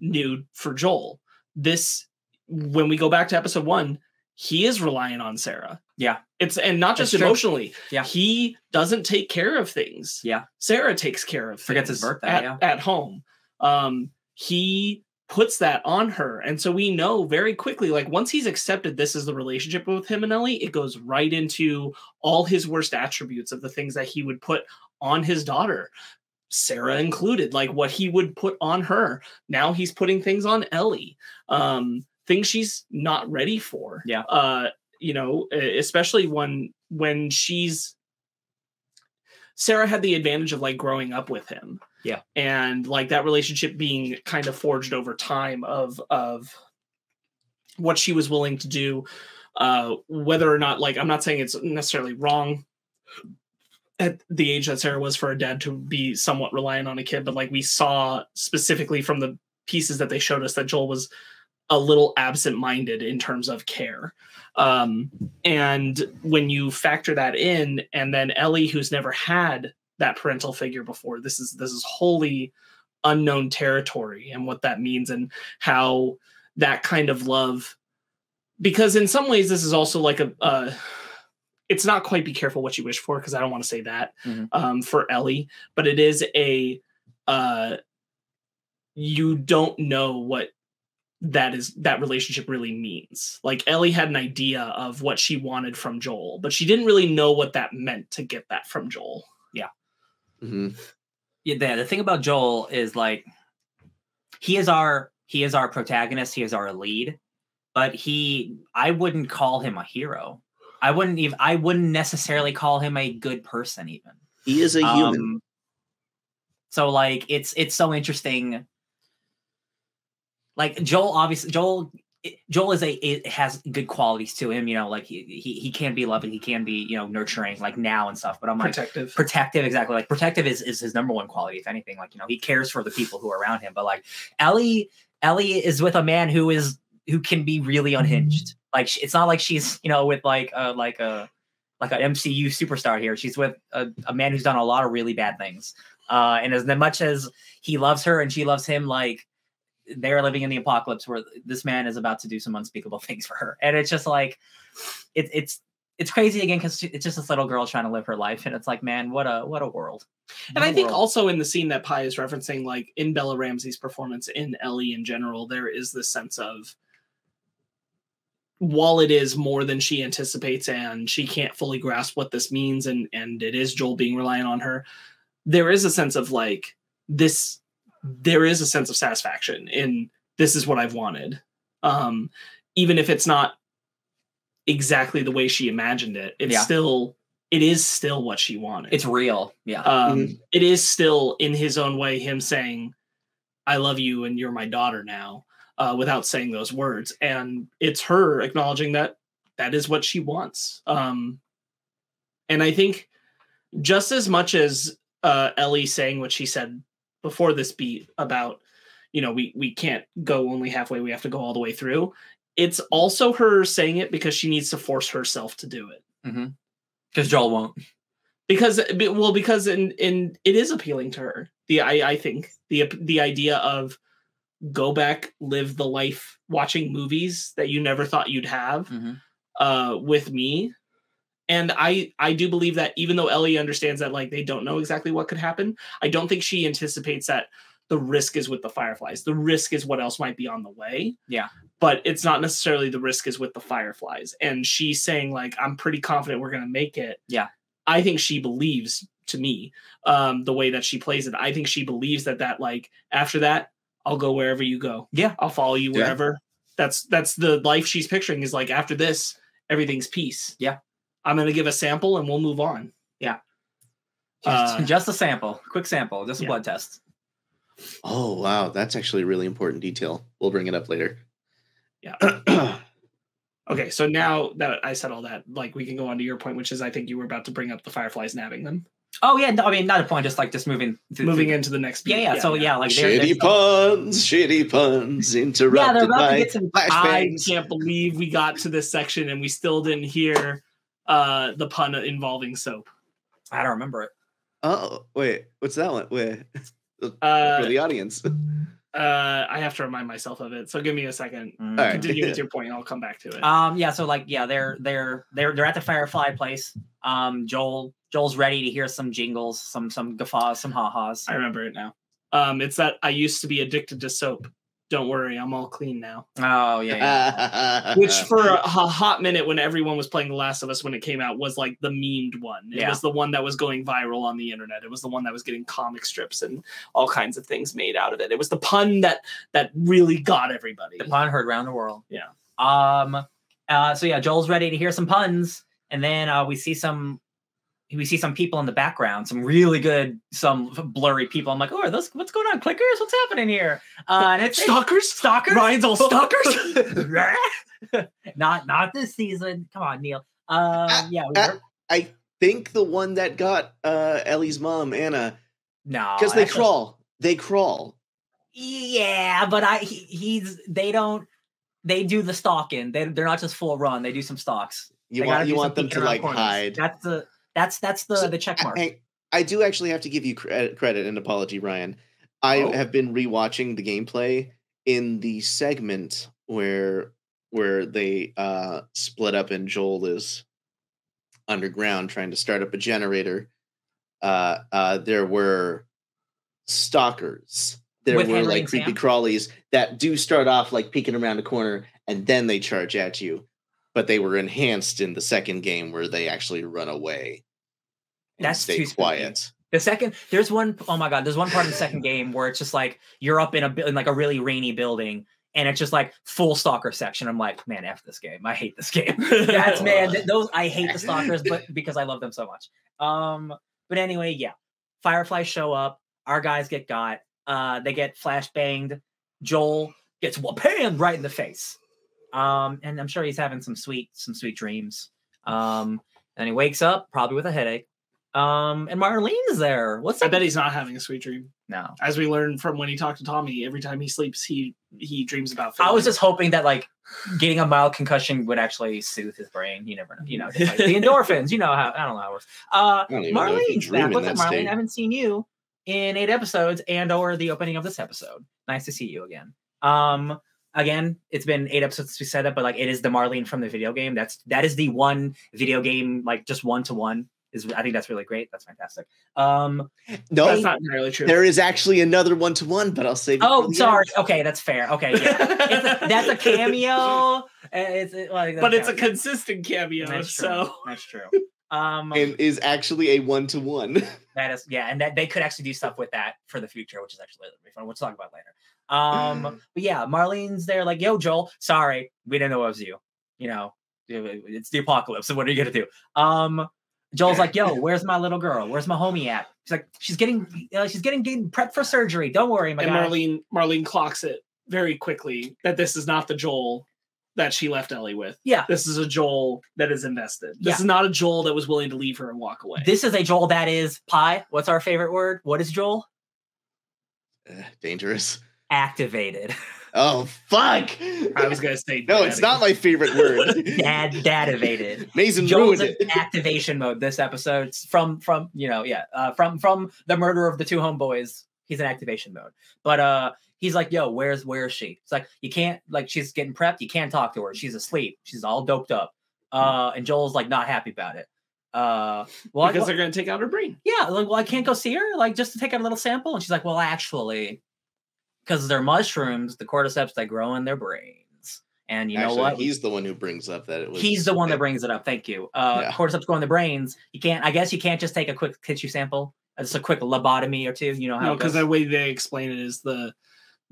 new for Joel. This when we go back to episode one, he is relying on Sarah. Yeah. It's and not That's just true. emotionally. Yeah. He doesn't take care of things. Yeah. Sarah takes care of Forgets his birthday, at, yeah. at home. Um, he puts that on her. And so we know very quickly, like once he's accepted this is the relationship with him and Ellie, it goes right into all his worst attributes of the things that he would put on his daughter. Sarah included, like what he would put on her. Now he's putting things on Ellie. Um, things she's not ready for. Yeah. Uh, you know, especially when when she's Sarah had the advantage of like growing up with him. Yeah. And like that relationship being kind of forged over time of of what she was willing to do uh whether or not like I'm not saying it's necessarily wrong at the age that Sarah was for a dad to be somewhat reliant on a kid but like we saw specifically from the pieces that they showed us that Joel was a little absent-minded in terms of care um and when you factor that in and then Ellie who's never had that parental figure before this is this is wholly unknown territory and what that means and how that kind of love because in some ways this is also like a uh it's not quite be careful what you wish for because I don't want to say that Mhm. um for Ellie but it is a uh you don't know what that is that relationship really means. Like Ellie had an idea of what she wanted from Joel, but she didn't really know what that meant to get that from Joel. Mhm. yeah, the, the thing about Joel is like he is our he is our protagonist, he is our lead, but he I wouldn't call him a hero. I wouldn't even I wouldn't necessarily call him a good person even. He is a human. Um, so like it's it's so interesting. Like Joel, obviously Joel Joel is a it has good qualities to him. You know, like he he, he can be loving, he can be you know nurturing, like now and stuff. But I'm like Protective. protective, exactly. Like protective is is his number one quality. If anything, like you know he cares for the people who are around him. But like Ellie, Ellie is with a man who is who can be really unhinged. Like sh- it's not like she's you know with like uh like a like an MCU superstar here. She's with a, a man who's done a lot of really bad things. Uh, and as much as he loves her and she loves him, like they're living in the apocalypse where this man is about to do some unspeakable things for her. And it's just like it, it's it's crazy again because it's just this little girl trying to live her life, and it's like, man, what a what a world. And What I think world. also in the scene that Phai is referencing, like in Bella Ramsey's performance in Ellie in general, there is this sense of while it is more than she anticipates and she can't fully grasp what this means and and it is Joel being reliant on her, there is a sense of like this there is a sense of satisfaction in this is what I've wanted. Um even if it's not exactly the way she imagined it, it's Yeah. still it is still what she wanted it's real. Yeah. um, it is still in his own way him saying i love you and you're my daughter now uh, without saying those words and it's her acknowledging that that is what she wants um, and i think just as much as uh, ellie saying what she said before this beat about you know we we can't go only halfway we have to go all the way through it's also her saying it because she needs to force herself to do it Because Joel won't. because well because in in it is appealing to her the i i think the the idea of go back live the life watching movies that you never thought you'd have Mhm. uh with me and i i do believe that even though ellie understands that like they don't know exactly what could happen i don't think she anticipates that the risk is with the fireflies the risk is what else might be on the way Yeah. but it's not necessarily the risk is with the fireflies and she's saying like i'm pretty confident we're going to make it Yeah. i think she believes to me um the way that she plays it i think she believes that that like after that i'll go wherever you go Yeah. i'll follow you Yeah. wherever that's that's the life she's picturing is like after this everything's peace Yeah. I'm going to give a sample and we'll move on Just, Uh, just a sample, quick sample, just a yeah. blood test. Oh wow, that's actually a really important detail. We'll bring it up later. Yeah. okay so now that i said all that like we can go on to your point which is i think you were about to bring up the fireflies nabbing them Oh yeah, no, I mean not a point, just like just moving. through- moving through- into the next Yeah, beat. yeah. So yeah, like they're, shitty they're- puns, shitty puns, interrupted yeah, they're about by to get some. I can't believe we got to this section and we still didn't hear uh the pun involving soap. I don't remember it. Oh wait, what's that one? Wait, for Uh, the audience. uh I have to remind myself of it. So give me a second. Mm. All right. Continue with your point. and I'll come back to it. Um, yeah, so like, yeah, they're they're they're they're at the Firefly place. Um, Joel Joel's ready to hear some jingles, some some guffaws, some ha-has. I remember it now. Um it's that I used to be addicted to soap. Don't worry, I'm all clean now. Oh yeah, yeah. Which for a, a hot minute when everyone was playing The Last of Us when it came out was like the memed one. It Yeah. was the one that was going viral on the internet. It was the one that was getting comic strips and all kinds of things made out of it. It was the pun that that really got everybody. the pun heard around the world. Yeah. Um. Uh. So yeah, Joel's ready to hear some puns, and then uh, we see some. We see some people in the background, some really good, some blurry people. I'm like, oh, are those what's going on? Clickers? What's happening here? Uh, and it's Stalkers? stalkers. Ryan's all stalkers? not not this season. Come on, Neil. Um, yeah, we were- I think the one that got uh, Ellie's mom, Anna, no, because they actually- crawl. They crawl. Yeah, but I he, he's they don't they do the stalking. They they're not just full run. They do some stalks. You They gotta want you want them to like corners. hide. That's the that's that's the So, the check mark. I, I do actually have to give you credit, credit and apology, Ryan. I Oh. have been rewatching the gameplay in the segment where where they uh split up and Joel is underground trying to start up a generator. Uh uh there were stalkers. There With were Henry like creepy Sam? crawlies that do start off like peeking around a corner and then they charge at you. But they were enhanced in the second game where they actually run away. and That's stay too spooky. quiet. The second there's one oh my god, there's one part in the second game where it's just like you're up in a in like a really rainy building and it's just like full stalker section. I'm like, man, F this game. I hate this game. That's man, th- those I hate the stalkers, but because I love them so much. Um, but anyway, yeah. Fireflies show up, our guys get got, uh, they get flash banged, Joel gets whooped right in the face. Um, and I'm sure he's having some sweet, some sweet dreams. Um, and he wakes up probably with a headache. Um, and Marlene's there. What's I up? bet he's not having a sweet dream. no. As we learned from when he talked to Tommy, every time he sleeps, he he dreams about. I was just hoping that like getting a mild concussion would actually soothe his brain. You never know. You know, just like the endorphins. You know how I don't know how it works. Uh, I don't even know if you Marlene's back. What's up, Marlene? state. I haven't seen you in eight episodes and or the opening of this episode. Nice to see you again. Um, again, it's been eight episodes since we said that, but like it is the Marlene from the video game. That's that is the one video game like just one to one. Is I think that's really great. That's fantastic. Um, No, That's not entirely true. there is actually another one to one, but I'll save. it for oh, sorry. end. Okay, that's fair. Okay, yeah. It's a, that's a cameo. It's it- like, but it's a consistent cameo. That's true. so That's true. Um, and is actually a one to one. that is yeah, and that they could actually do stuff with that for the future, which is actually really fun. We'll talk about later. Um, but yeah, Marlene's there, like, yo, Joel, sorry, we didn't know it was you. You know, it's the apocalypse. So what are you gonna do? Um, Joel's like, yo, where's my little girl? Where's my homie at? She's like, she's getting, uh, she's getting, getting prepped for surgery. Don't worry, my and guy. Marlene Marlene clocks it very quickly that this is not the Joel that she left Ellie with. Yeah. This is a Joel that is invested. This Yeah. is not a Joel that was willing to leave her and walk away. This is a Joel that is Phai. What's our favorite word? What is Joel? Eh, dangerous. activated. Oh fuck! I was gonna say no, it's not my favorite word. Dad dadivated. Mason Joel's ruined in it. activation mode this episode It's from from you know yeah uh, from from the murder of the two homeboys. He's in activation mode, but uh he's like, "Yo, where's where is she?" It's like you can't like she's getting prepped. You can't talk to her. She's asleep. She's all doped up. Uh, and Joel's like not happy about it. Uh, well, I- because they're gonna take out her brain. yeah, like, well, I can't go see her, like, just to take out a little sample. And she's like, well, actually, because they're mushrooms, the cordyceps they grow in their brains. And you Actually, know what? He's the one who brings up that it was. He's the one that brings it up. Thank you. Uh, Yeah. Cordyceps grow in the brains. You can't. I guess you can't just take a quick tissue sample. Just a quick lobotomy or two. You know how No, because the way they explain it is the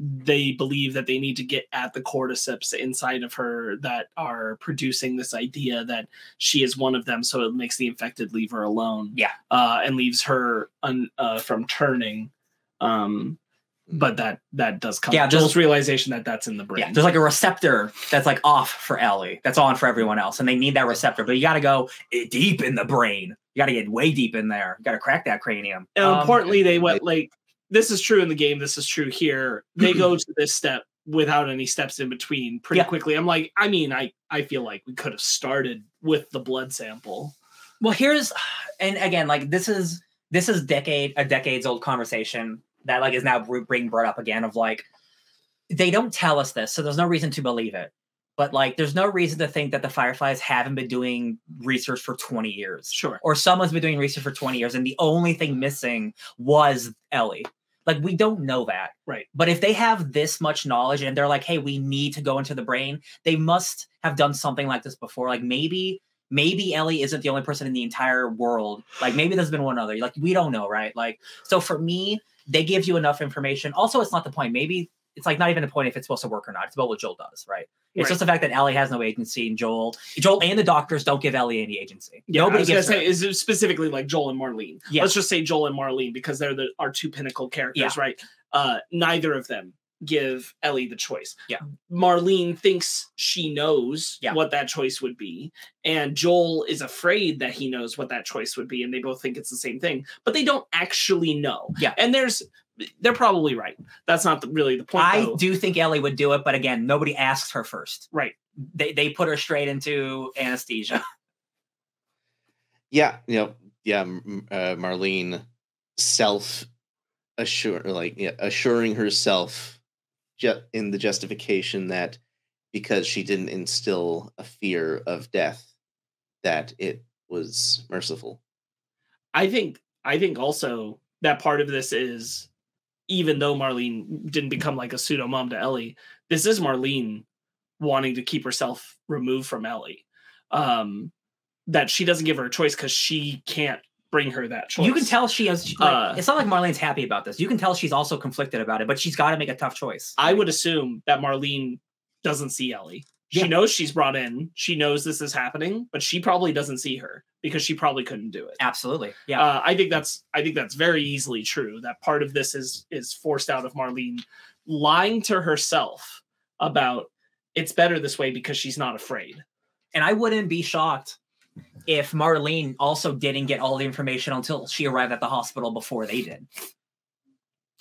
they believe that they need to get at the cordyceps inside of her that are producing this idea that she is one of them, so it makes the infected leave her alone. Yeah. uh, and leaves her un, uh, from turning. Um, but that that does come. Yeah, Yeah, there's- Joel's realization that that's in the brain. yeah, there's like a receptor that's like off for Ellie. That's on for everyone else, and they need that receptor. But you got to go eh, deep in the brain. You got to get way deep in there. You got to crack that cranium. And Um, importantly, they went like this is true in the game. This is true here. They go to this step without any steps in between pretty Yeah. quickly. I'm like, I mean, I I feel like we could have started with the blood sample. Well, here's and again, like this is this is decade a decades old conversation that like is now being brought up again of like they don't tell us this, so there's no reason to believe it. But like, there's no reason to think that the Fireflies haven't been doing research for 20 years, Sure. or someone's been doing research for 20 years, and the only thing missing was Ellie. Like, we don't know that, Right. But if they have this much knowledge and they're like, "Hey, we need to go into the brain," they must have done something like this before. Like maybe maybe Ellie isn't the only person in the entire world. Like maybe there's been one other. Like we don't know, right? Like so for me, they give you enough information. Also, it's not the point. Maybe it's like not even a point if it's supposed to work or not. It's about what Joel does, right? It's Right. just the fact that Ellie has no agency, and Joel, Joel, and the doctors don't give Ellie any agency. Yeah, Nobody I was gonna say is specifically like Joel and Marlene. Yeah. Let's just say Joel and Marlene because they're the our two pinnacle characters, Yeah. right? Uh, neither of them give Ellie the choice. Yeah. Marlene thinks she knows Yeah. what that choice would be, and Joel is afraid that he knows what that choice would be, and they both think it's the same thing, but they don't actually know. Yeah. and there's they're probably right. That's not the, really the point. I though. do think Ellie would do it, but again, nobody asks her first. Right. They they put her straight into anesthesia. Yeah, you know, yeah. Uh, Marlene self assure, like yeah, assuring herself, ju- in the justification that because she didn't instill a fear of death, that it was merciful. I think I think also that part of this is even though Marlene didn't become like a pseudo mom to Ellie, this is Marlene wanting to keep herself removed from Ellie. Um that she doesn't give her a choice because she can't bring her that choice. You can tell she has. Like, Uh, it's not like Marlene's happy about this. You can tell she's also conflicted about it, but she's got to make a tough choice. I would assume that Marlene doesn't see Ellie. She Yeah. knows she's brought in. She knows this is happening, but she probably doesn't see her because she probably couldn't do it. Absolutely. Yeah. uh, I think that's I think that's very easily true. That part of this is is forced out of Marlene lying to herself about it's better this way because she's not afraid. and I wouldn't be shocked if Marlene also didn't get all the information until she arrived at the hospital before they did.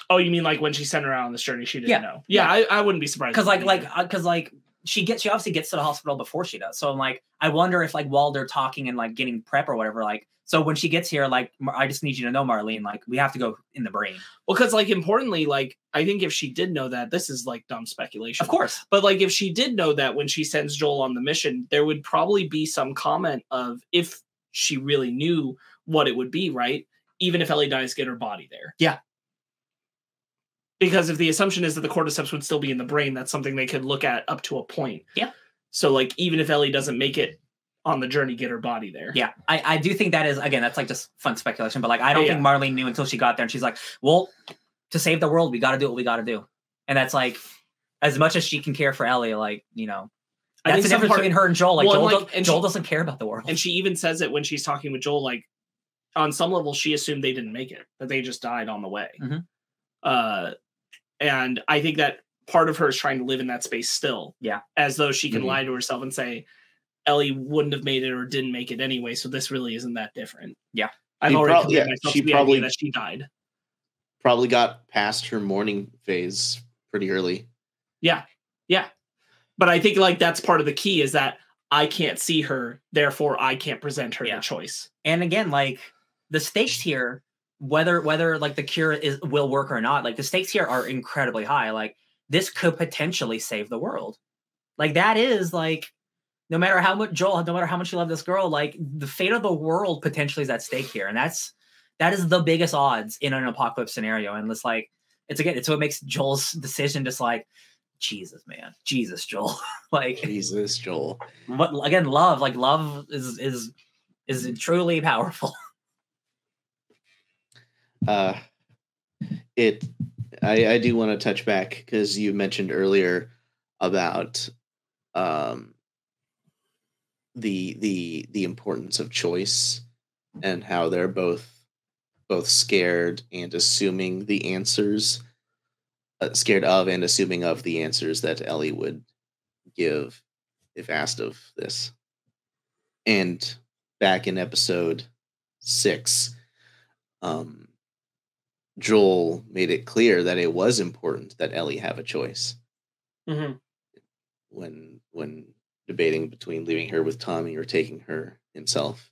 Oh, you mean like when she sent her out on this journey, she didn't Yeah. know? Yeah, I, I wouldn't be surprised. Because like like because like she gets she obviously gets to the hospital before she does. So I'm like I wonder if like while they're talking and like getting prep or whatever, like so when she gets here, like I just need you to know, Marlene, like we have to go in the brain. well, because like importantly, like I think if she did know that, this is like dumb speculation. Of course. But like if she did know that when she sends Joel on the mission, there would probably be some comment of if she really knew what it would be, right? Even if Ellie dies, get her body there. Yeah. Because if the assumption is that the cordyceps would still be in the brain, that's something they could look at up to a point. Yeah. So like even if Ellie doesn't make it on the journey, get her body there. Yeah, I, I do think that is again that's like just fun speculation, but like I don't Yeah. think Marlene knew until she got there and she's like, well, to save the world, we got to do what we got to do, and that's like as much as she can care for Ellie, like you know, I that's think the difference part- between her and Joel. Like Well, Joel, and, like, and Joel she- doesn't care about the world. And she even says it when she's talking with Joel, like on some level, she assumed they didn't make it, that they just died on the way. Mhm. Uh, and I think that part of her is trying to live in that space still. Yeah. As though she can Mhm. lie to herself and say, Ellie wouldn't have made it or didn't make it anyway, so this really isn't that different. Yeah. I've She already prob- yeah, myself she to the probably- idea that she died. Probably got past her mourning phase pretty early. Yeah. Yeah. But I think like that's part of the key is that I can't see her, therefore I can't present her Yeah. the choice. and again like the stakes here whether whether like the cure is will work or not like the stakes here are incredibly high. Like this could potentially save the world. Like that is like no matter how much joel no matter how much you love this girl like the fate of the world potentially is at stake here. And that's that is the biggest odds in an apocalypse scenario. And it's like it's again it's what makes joel's decision just like jesus man. Jesus joel. Like Jesus, Joel. what again love like love is is is mm. truly powerful Uh, it. I, I do want to touch back because you mentioned earlier about um, the the the importance of choice and how they're both both scared and assuming the answers uh, scared of and assuming of the answers that Ellie would give if asked of this. And back in episode six, um, Joel made it clear that it was important that Ellie have a choice Mm-hmm. when when debating between leaving her with Tommy or taking her himself.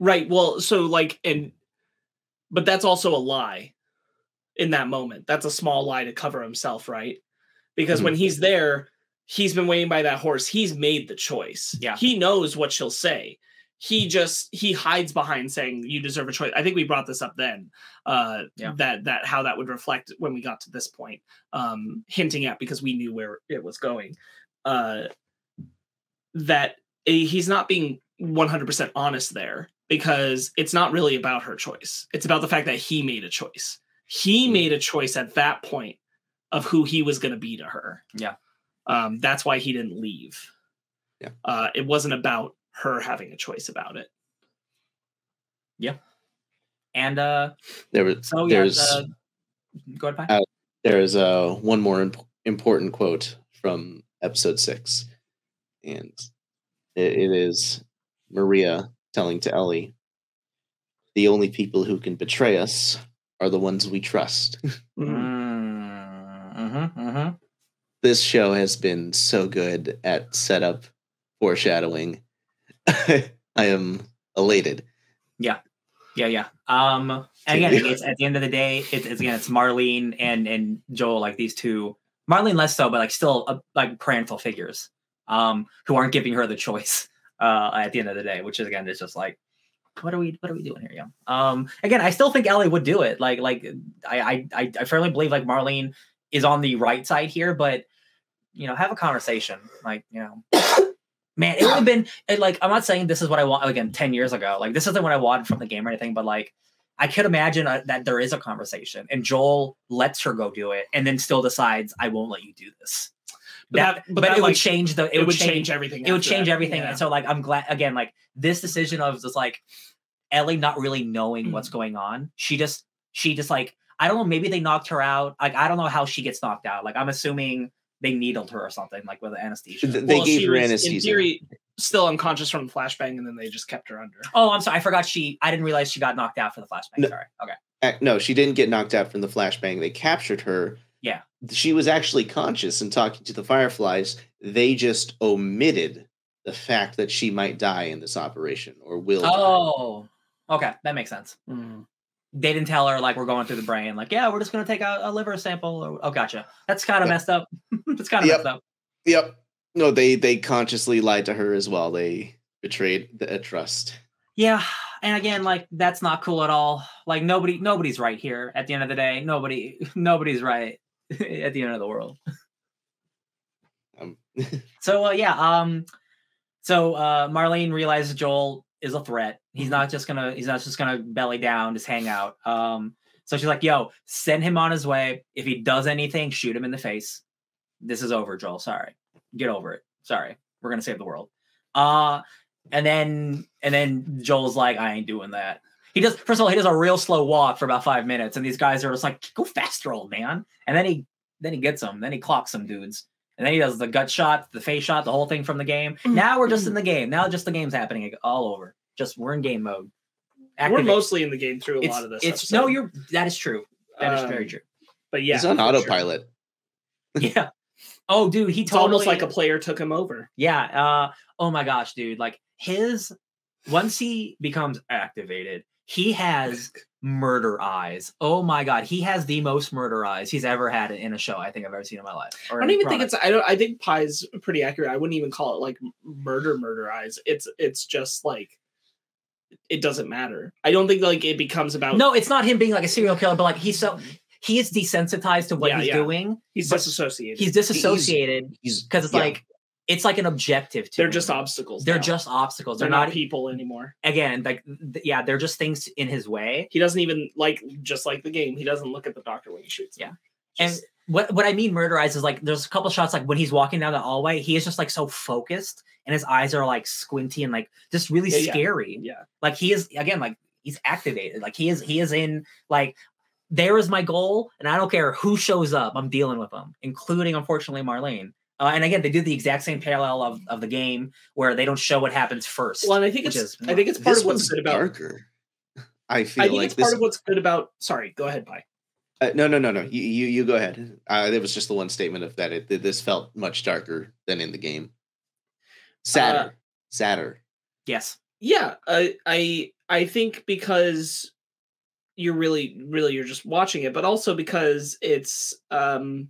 Right. Well, so like, and, but that's also a lie in that moment. That's a small lie to cover himself, right? Because Mhm. when he's there, he's been waiting by that horse. He's made the choice. Yeah. He knows what she'll say. He just he hides behind saying you deserve a choice. I think we brought this up then. Uh Yeah. that that how that would reflect when we got to this point. Um hinting at because we knew where it was going. Uh that eh, he's not being 100% honest there because it's not really about her choice. It's about the fact that he made a choice. He Mhm. made a choice at that point of who he was going to be to her. Yeah. Um, that's why he didn't leave. Yeah. Uh, it wasn't about her having a choice about it. Yeah. And uh There was so yeah there's uh, go ahead Phai. Uh, there's uh one more imp- important quote from episode six, and it, it is Maria telling to Ellie, "The only people who can betray us are the ones we trust." Mhm. Mm-hmm, mm-hmm. this show has been so good at setup, foreshadowing. I am elated. Yeah, yeah. Yeah. Um, and again, it's at the end of the day, it's, it's again, it's Marlene and and Joel, like these two. Marlene less so, but like still uh, like parental figures, um, who aren't giving her the choice. Uh, at the end of the day, which is again, it's just like, what are we, what are we doing here, yeah? Um, again, I still think Ellie would do it. Like, like I, I, I, I firmly believe like Marlene is on the right side here, but you know, have a conversation. Like, you know, man, it would have been and like I'm not saying this is what I want again 10 years ago. Like this isn't what I wanted from the game or anything, but like I could imagine uh, that there is a conversation and Joel lets her go do it and then still decides I won't let you do this. But That- but, but that, it would change the It, would change, everything. it would change that. everything. Yeah. And so like I'm glad again, like this decision of just like Ellie not really knowing what's Mm. going on. She just she just like I don't know, maybe they knocked her out. Like I don't know how she gets knocked out. Like I'm assuming they needled her or something, like with anesthesia. Th- They Well, gave she her was, anesthesia. In theory, still unconscious from the flashbang, and then they just kept her under. Oh, I'm sorry. I forgot she. I didn't realize she got knocked out for the flashbang. No. Sorry. Okay. Uh, no, she didn't get knocked out from the flashbang. They captured her. Yeah. She was actually conscious and talking to the Fireflies. They just omitted the fact that she might die in this operation or will. die. Oh, okay. That makes sense. They didn't tell her like we're going through the brain. Like, yeah, we're just gonna take a, a liver sample. Or, oh, gotcha. That's kind of Yeah. messed up. That's kind of Yep. messed up. Yep. No, they they consciously lied to her as well. They betrayed the trust. Yeah, and again, like that's not cool at all. Like nobody, nobody's right here. At the end of the day, nobody, nobody's right at the end of the world. Um, So uh, yeah, um, so uh, Marlene realizes Joel is a threat. He's not just gonna he's not just gonna belly down, just hang out. Um, so she's like, "Yo, send him on his way. If he does anything, shoot him in the face. This is over, Joel. Sorry, get over it. Sorry, we're gonna save the world." Uh, and then and then Joel's like, "I ain't doing that." He does. First of all, he does a real slow walk for about five minutes, and these guys are just like, "Go faster, old man." And then he then he gets them. Then he clocks some dudes. And then he does the gut shot, the face shot, the whole thing from the game. Now we're just in the game. Now just the game's happening all over. Just we're in game mode. We're mostly in the game through a it's, lot of this. It's episode. no, you're that is true. That is very Um, true. but yeah, He's on for sure. autopilot. yeah. Oh, dude, he It's totally almost like a player took him over. Yeah. Uh oh my gosh, dude. Like his once he becomes activated, he has murder eyes. Oh my god, he has the most murder eyes he's ever had in a show I think I've ever seen in my life. I don't even think it's. I don't. I think Phai's pretty accurate. I wouldn't even call it like murder, murder eyes. It's. It's just like. It doesn't matter. I don't think like it becomes about. No, it's not him being like a serial killer, but like he's so he is desensitized to what Yeah, he's yeah. doing. he's disassociated. He's disassociated because it's yeah. like it's like an objective to They're him. just obstacles. they're now. just obstacles. They're, They're, not, not, people anymore. again like th- yeah, they're just things in his way. He doesn't even like just like the game. He doesn't look at the doctor when he shoots. him. And Just- what what I mean murder eyes is like there's a couple shots like when he's walking down the hallway, he is just like so focused and his eyes are like squinty and like just really Yeah, yeah. scary. yeah, Like he is again like he's activated. Like he is he is in like there is my goal and I don't care who shows up, I'm dealing with them, including unfortunately Marlene. Uh, and again, they do the exact same parallel of, of the game where they don't show what happens first. well, and I think it's. is I think it's part of what's one's good about. darker. I feel I think like it's this. part of what's good about. Sorry, go ahead, Phai. Uh, no, no, no, no. You, you, you go ahead. Uh, there was just the one statement of that. It, this felt much darker than in the game. Sadder, Uh, sadder. yes. yeah I, I i think because you're really really you're just watching it but also because it's um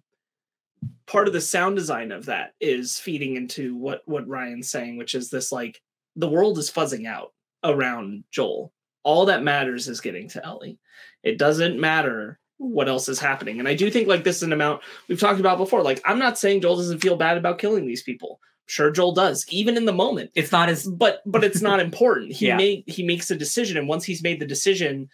part of the sound design of that is feeding into what what ryan's saying which is this like the world is fuzzing out around joel all that matters is getting to ellie it doesn't matter what else is happening. And i do think like this is an amount we've talked about before. Like i'm not saying joel doesn't feel bad about killing these people. Sure joel does even in the moment. It's not as but but it's not important. He Yeah. made he makes a decision and once he's made the decision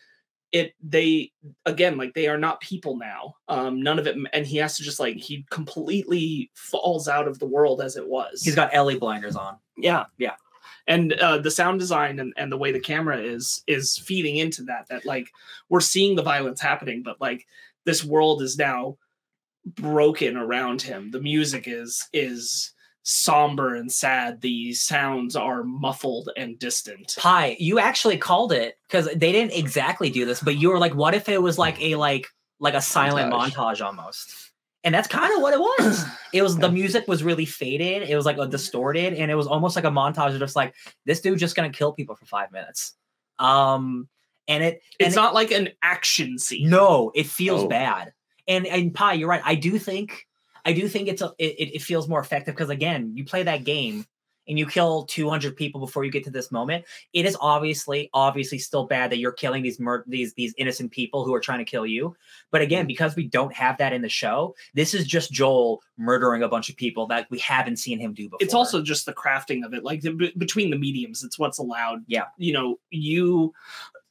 it they again like they are not people now. Um none of it and he has to just like he completely falls out of the world as it was. He's got Ellie blinders on. yeah. Yeah. And uh the sound design and, and the way the camera is is feeding into that that like we're seeing the violence happening but like this world is now broken around him the music is is somber and sad the sounds are muffled and distant Phai, you actually called it because they didn't exactly do this, but you were like, what if it was like a like like a silent Montage. montage, almost? And that's kind of what it was. It was the music was really faded. It was like a distorted, and it was almost like a montage of just like this dude just gonna kill people for five minutes. Um, and it it's and not like an action scene no, it feels Oh. bad. And and Phai, you're right. I do think I do think it's a it, it- it feels more effective because again, you play that game and you kill 200 people before you get to this moment. It is obviously obviously still bad that you're killing these mur- these these innocent people who are trying to kill you. But again, because we don't have that in the show, this is just Joel murdering a bunch of people that we haven't seen him do before. it's also just the crafting of it like the, be- between the mediums it's what's allowed Yeah. you know you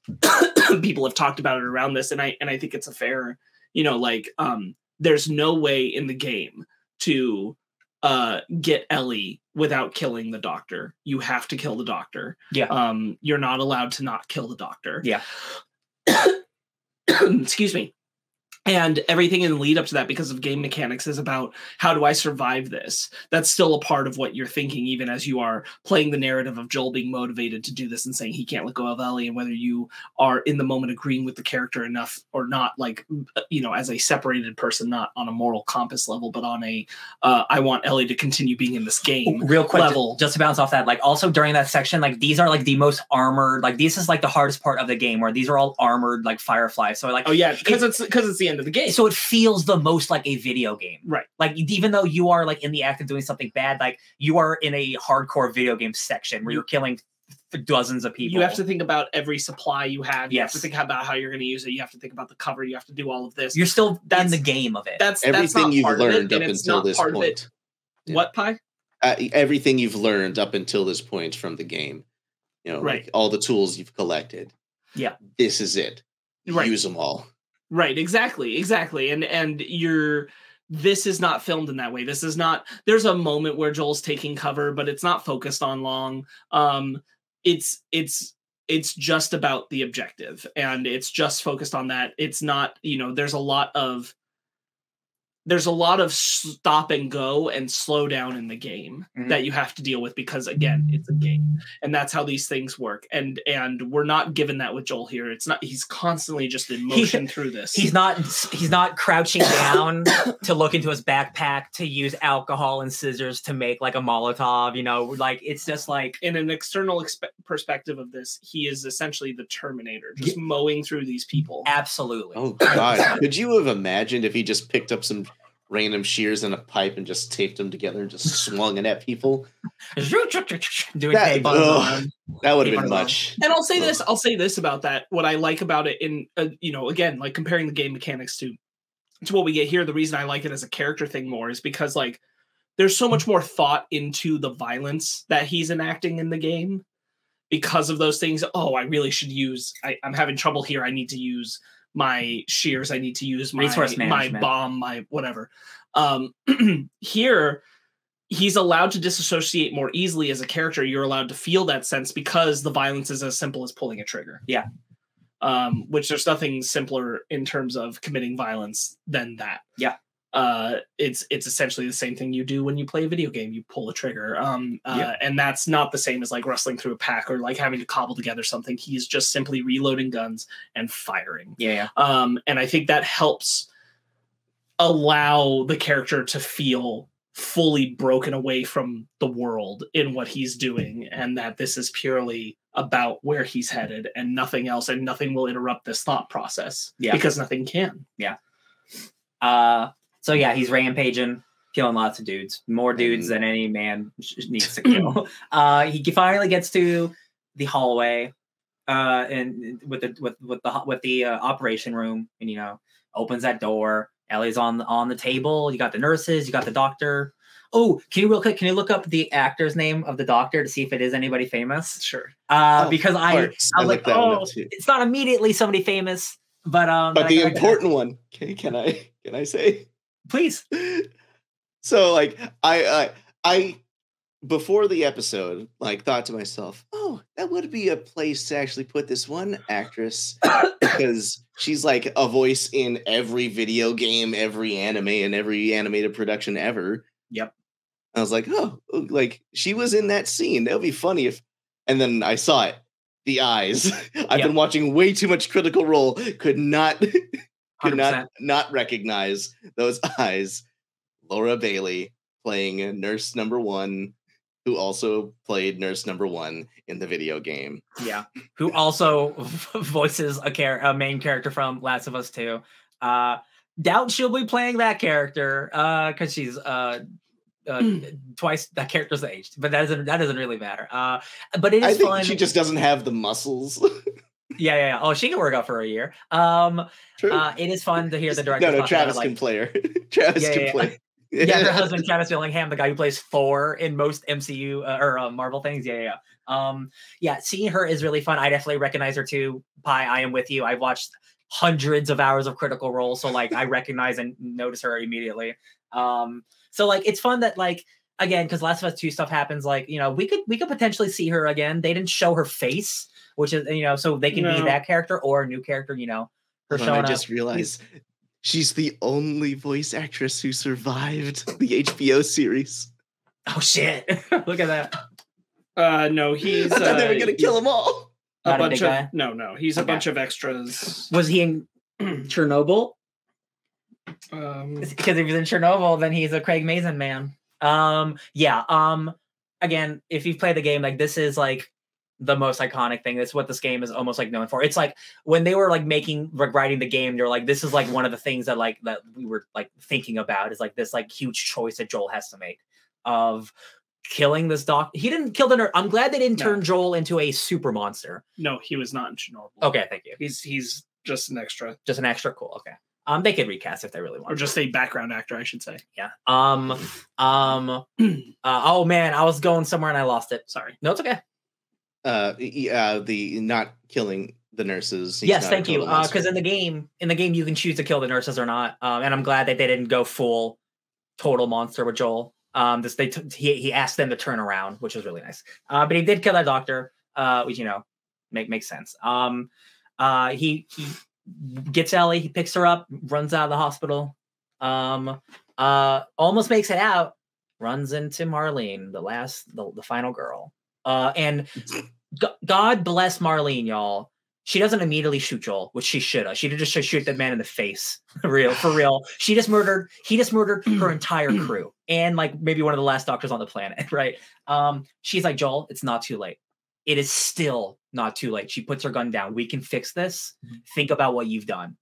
people have talked about it around this and i and i think it's a fair you know like um there's no way in the game to uh get ellie without killing the doctor you have to kill the doctor Yeah. um you're not allowed to not kill the doctor Yeah. excuse me and everything in the lead up to that because of game mechanics is about how do i survive this that's still a part of what you're thinking even as you are playing the narrative of joel being motivated to do this and saying he can't let go of ellie and whether you are in the moment agreeing with the character enough or not like uh, you know as a separated person not on a moral compass level but on a uh, i want ellie to continue being in this game real quick level. just to bounce off that like also during that section like these are like the most armored like this is like the hardest part of the game where these are all armored like fireflies so like oh yeah because it's because it's the end of the game so it feels the most like a video game Right. like even though you are like in the act of doing something bad like you are in a hardcore video game section where You- you're killing dozens of people You have to think about every supply you have. You have to Yes. think about how you're going to use it. You have to think about the cover. You have to do all of this. you're still in the game of it that's that's Everything not you've part of it, learned up and it's until not this part of it. point. Yeah. What Phai? Uh, everything you've learned up until this point from the game. You know, Right. like all the tools you've collected. Yeah. This is it. Right. Use them all. Right, exactly, exactly. And and you're this is not filmed in that way. This is not there's a moment where Joel's taking cover, but it's not focused on long. Um it's it's it's just about the objective and it's just focused on that. It's not, you know, there's a lot of there's a lot of stop and go and slow down in the game Mhm. that you have to deal with because again it's a game and that's how these things work and and we're not given that with joel here it's not he's constantly just in motion through this He's not he's not crouching down to look into his backpack to use alcohol and scissors to make like a Molotov, you know, like it's just like in an external expe- perspective of this he is essentially the terminator just mowing through these people absolutely. Oh god. Could you have imagined if he just picked up some random shears and a pipe and just taped them together and just swung it at people? Doing That- tape. That would have been much. And I'll say this, I'll say this about that. What I like about it in uh, you know, again, like comparing the game mechanics to to what we get here, the reason I like it as a character thing more is because like there's so much more thought into the violence that he's enacting in the game because of those things. Oh, I really should use I, I'm having trouble here. I need to use my shears, I need to use my Resource my bomb, my whatever. Um here he's allowed to disassociate more easily as a character. You're allowed to feel that sense because the violence is as simple as pulling a trigger. Yeah. Um, which there's nothing simpler in terms of committing violence than that. Yeah. Uh, it's it's essentially the same thing you do when you play a video game. You pull a trigger. Um, uh, Yeah. and that's not the same as like rustling through a pack or like having to cobble together something. He's just simply reloading guns and firing Yeah, yeah. um, and I think that helps allow the character to feel fully broken away from the world in what he's doing, and that this is purely about where he's headed and nothing else, and nothing will interrupt this thought process Yeah. because nothing can. Yeah. Uh, so yeah, he's rampaging, killing lots of dudes, more dudes than any man needs to kill. uh, he finally gets to the hallway, uh, and with the with with the with the uh, operation room, and you know, opens that door. Ellie's on the on the table. You got the nurses. You got the doctor. Oh, can you real quick? Can you look up the actor's name of the doctor to see if it is anybody famous? Sure. Uh, Oh, because I. I was like, looked that one oh, it's not immediately somebody famous, but um, But the I- important one, can, can I can I say? Please. so like I I I before the episode, like thought to myself, oh, that would be a place to actually put this one actress because she's like a voice in every video game, every anime, and every animated production ever. Yep. I was like, oh, oh like she was in that scene. That would be funny if. And then I saw it. The eyes. I've Yep. been watching way too much Critical Role. Could not could 100%. not not recognize those eyes. Laura Bailey playing nurse number one, who also played nurse number one in the video game. Yeah, who also voices a char- a main character from Last of Us 2. Uh, doubt she'll be playing that character because she's uh, uh, twice that character's aged, but that doesn't that doesn't really matter. Uh, but it I think fun. she just doesn't have the muscles. yeah, yeah, yeah. Oh, she can work out for a year. Um, True. uh, it is fun to hear the director. no, no, talk about, Travis like, can play her. Travis Yeah, can yeah, play. yeah, her husband Travis Willingham, the guy who plays Thor in most MCU uh, or uh, Marvel things. Yeah, yeah, yeah. Um, yeah, seeing her is really fun. I definitely recognize her too. Phai, I am with you. I've watched hundreds of hours of Critical Role, so like I recognize and notice her immediately. Um, so like it's fun that like again because Last of Us Two stuff happens. Like you know we could we could potentially see her again. They didn't show her face, which is you know so they can be that character or a new character. You know, her Hold on, I just realized she's the only voice actress who survived the HBO series. Oh shit! Look at that. Uh, no, he's I thought they uh, were gonna kill them all. a Not bunch big of guy? no, no, he's a bunch of extras. Was he in Chernobyl? Um, because if he's in Chernobyl, then he's a Craig Mazin man. Um, yeah. Um, again, if you've played the game, like this is like the most iconic thing. That's what this game is almost like known for. It's like when they were like making like, writing the game, they're like, this is like one of the things that like that we were like thinking about is like this like huge choice that Joel has to make of killing this doc. He didn't kill the nerd. I'm glad they didn't No. turn Joel into a super monster. no, he was not in Chernobyl. Okay, thank you. he's he's just an extra Just an extra cool. Okay. Um, they could recast if they really want. or just a background actor, I should say. Yeah. Um. Um. uh, oh man, I was going somewhere and I lost it. Sorry. No, it's okay. Uh, yeah, the not killing the nurses. he's yes, thank you. Because monster. in the game, in the game, you can choose to kill the nurses or not. Um, and I'm glad that they didn't go full total monster with Joel. Um, this they t- he he asked them to turn around, which was really nice. Uh, but he did kill that doctor. Uh, which you know, make makes sense. Um, uh, he he gets Ellie, he picks her up, runs out of the hospital. Um, uh, almost makes it out, runs into Marlene, the last, the, the final girl. Uh, and God bless Marlene, y'all. She doesn't immediately shoot Joel, which she should have. She did just shoot that man in the face. real, for real. She just murdered. He just murdered her entire crew and like maybe one of the last doctors on the planet, right? Um, she's like Joel. It's not too late. It is still not too late. She puts her gun down. We can fix this. Think about what you've done.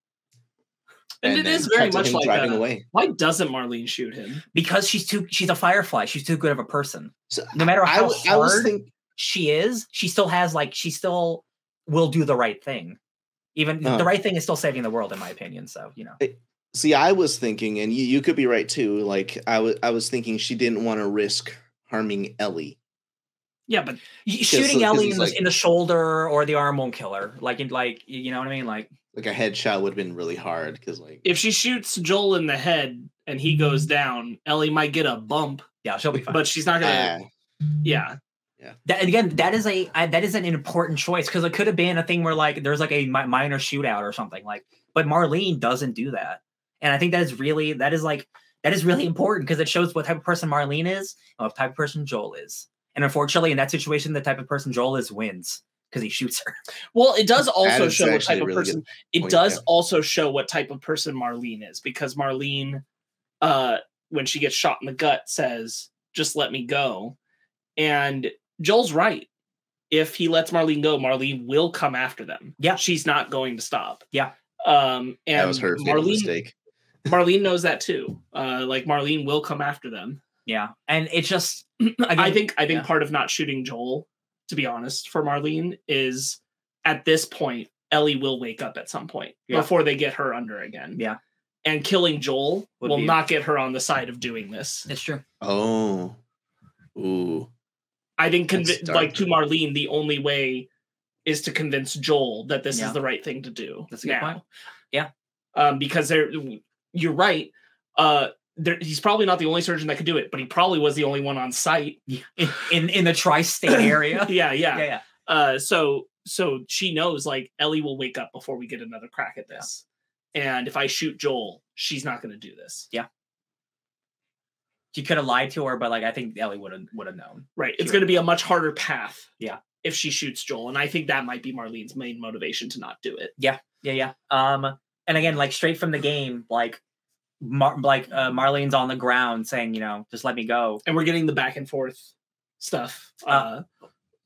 And, it then is very much like driving uh, away. why doesn't Marlene shoot him? because she's too she's a firefly she's too good of a person So no matter I, how w- I was hard think, she is she still has like she still will do the right thing even Huh. the right thing is still saving the world in my opinion so you know see, I was thinking, and you, you could be right too. Like I was, I was thinking she didn't want to risk harming Ellie. Yeah, but shooting ellie he's in the, like- in the shoulder or the arm won't kill her like in like you know what i mean like Like a headshot would have been really hard because, like, if she shoots Joel in the head and he goes down, Ellie might get a bump, yeah she'll be fine but she's not gonna. ah, yeah, that, again that is a I, that is an important choice because it could have been a thing where like there's like a mi- minor shootout or something like but marlene doesn't do that and i think that is really that is like that is really important because it shows what type of person marlene is and what type of person joel is and unfortunately in that situation the type of person joel is wins because he shoots her Well, it does also show what type a of really person. It does yeah. also show what type of person Marlene is because Marlene, uh, when she gets shot in the gut, says, "Just let me go," and Joel's right. If he lets Marlene go, Marlene will come after them. Yeah. she's not going to stop. Yeah. Um, and that was her Marlene, mistake. Marlene knows that too. Uh, like Marlene will come after them. yeah and it's just I think I think yeah. part of not shooting Joel, to be honest, for Marlene is at this point Ellie will wake up at some point Yeah. before they get her under again. Yeah. And killing Joel Would will be- not get her on the side of doing this. it's true Oh, ooh, I think like to Marlene, the only way is to convince Joel that this Yeah. is the right thing to do. That's a good now. point. Yeah. Um, because there you're right. Uh there, he's probably not the only surgeon that could do it, but he probably was the only one on site. in in, in the tri-state area yeah, yeah. yeah yeah uh so so she knows like ellie will wake up before we get another crack at this and if i shoot joel she's not going to do this she could have lied to her but like i think ellie would have would have known right it's going to be a much harder path Yeah. if she shoots joel and i think that might be marlene's main motivation to not do it Yeah, yeah. Yeah. Um, and again, like straight from the game, like, Mar- like uh, Marlene's on the ground saying, you know, just let me go. and we're getting the back and forth stuff uh,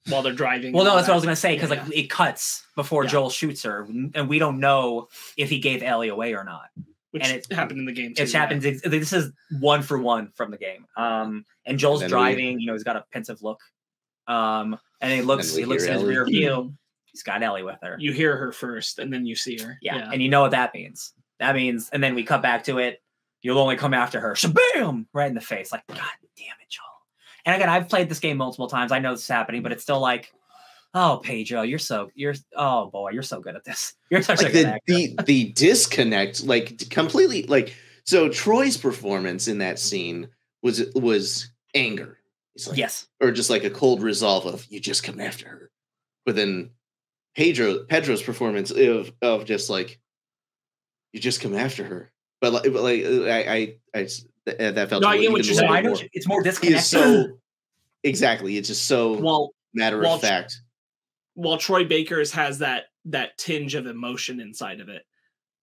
while they're driving Well, no, that's what I was gonna say because Yeah, like it cuts before Yeah. Joel shoots her, and we don't know if he gave Ellie away or not. Which and it- happened in the game too, It yeah. happens. ex- This is one for one from the game. Um, and Joel's And then we- driving. You know, he's got a pensive look. Um, and he looks. we He looks hear in his Ellie. rear view. He's got Ellie with her. you hear her first and then you see her Yeah. And you know what that means. That means, and then we cut back to it. You'll only come after her. Shabam! Right in the face. Like, God damn it, Joel. And again, I've played this game multiple times. I know this is happening, but it's still like, oh, Pedro, you're so, you're, oh boy, you're so good at this. You're such a good the, actor. the the disconnect, like completely, like so. Troy's performance in that scene was was anger. Like, yes. or just like a cold resolve of you just come after her. But then Pedro Pedro's performance of of just like you just come after her. But like, but like uh, I I, I s- th- uh, that felt No, I get what you're saying. I more- it's more He disconnected. is so exactly. It's just so well matter well, of fact. While Troy Baker's has that that tinge of emotion inside of it,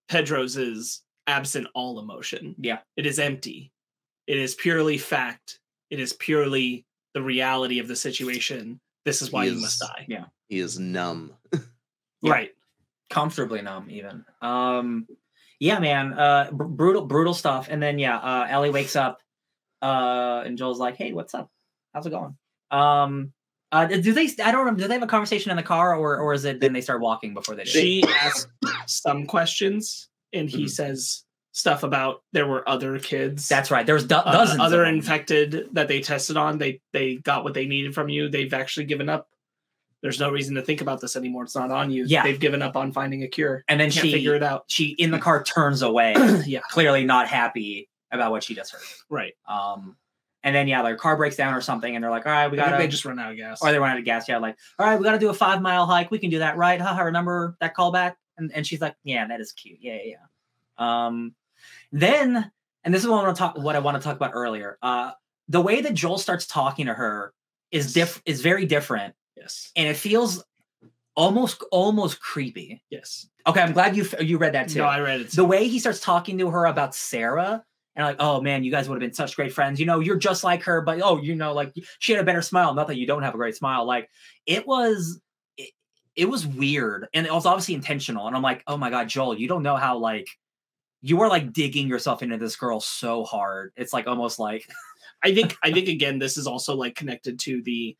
Pedro's is absent all emotion. Yeah. It is empty. It is purely fact. It is purely the reality of the situation. This is why He you is- must die. Yeah. He is numb. Yeah. Right. comfortably numb even um yeah man uh br- brutal brutal stuff and then yeah uh ellie wakes up uh and joel's like hey what's up how's it going um uh do they i don't know do they have a conversation in the car or or is it then they start walking before they do She asks some questions and he Mhm. says stuff about there were other kids. that's right there's do- uh, dozens other of infected that they tested on. They they got what they needed from you. They've actually given up. There's no reason to think about this anymore. It's not on you. Yeah. They've given up on finding a cure. and then she figure it out. she in the car turns away yeah. clearly not happy about what she just heard Right. um and then yeah their car breaks down or something and they're like all right we gotta they just run out of gas. or they run out of gas. Yeah, like, all right, we got to do a five mile hike. We can do that, right? Haha, remember that callback? And and she's like, yeah, that is cute. Yeah, yeah. yeah. Um, then and this is what I want to talk what I want to talk about earlier. Uh the way that Joel starts talking to her is diff is very different Yes. and it feels almost almost creepy. Yes. Okay, I'm glad you you read that too. No, I read it. Too. the way he starts talking to her about Sarah and like, oh man, you guys would have been such great friends. You know, you're just like her, but oh, you know, like she had a better smile. Not that you don't have a great smile. Like it was, it, it was weird, and it was obviously intentional. And I'm like, oh my god, Joel, you don't know how like you are like digging yourself into this girl so hard. It's like almost like I think I think again this is also like connected to the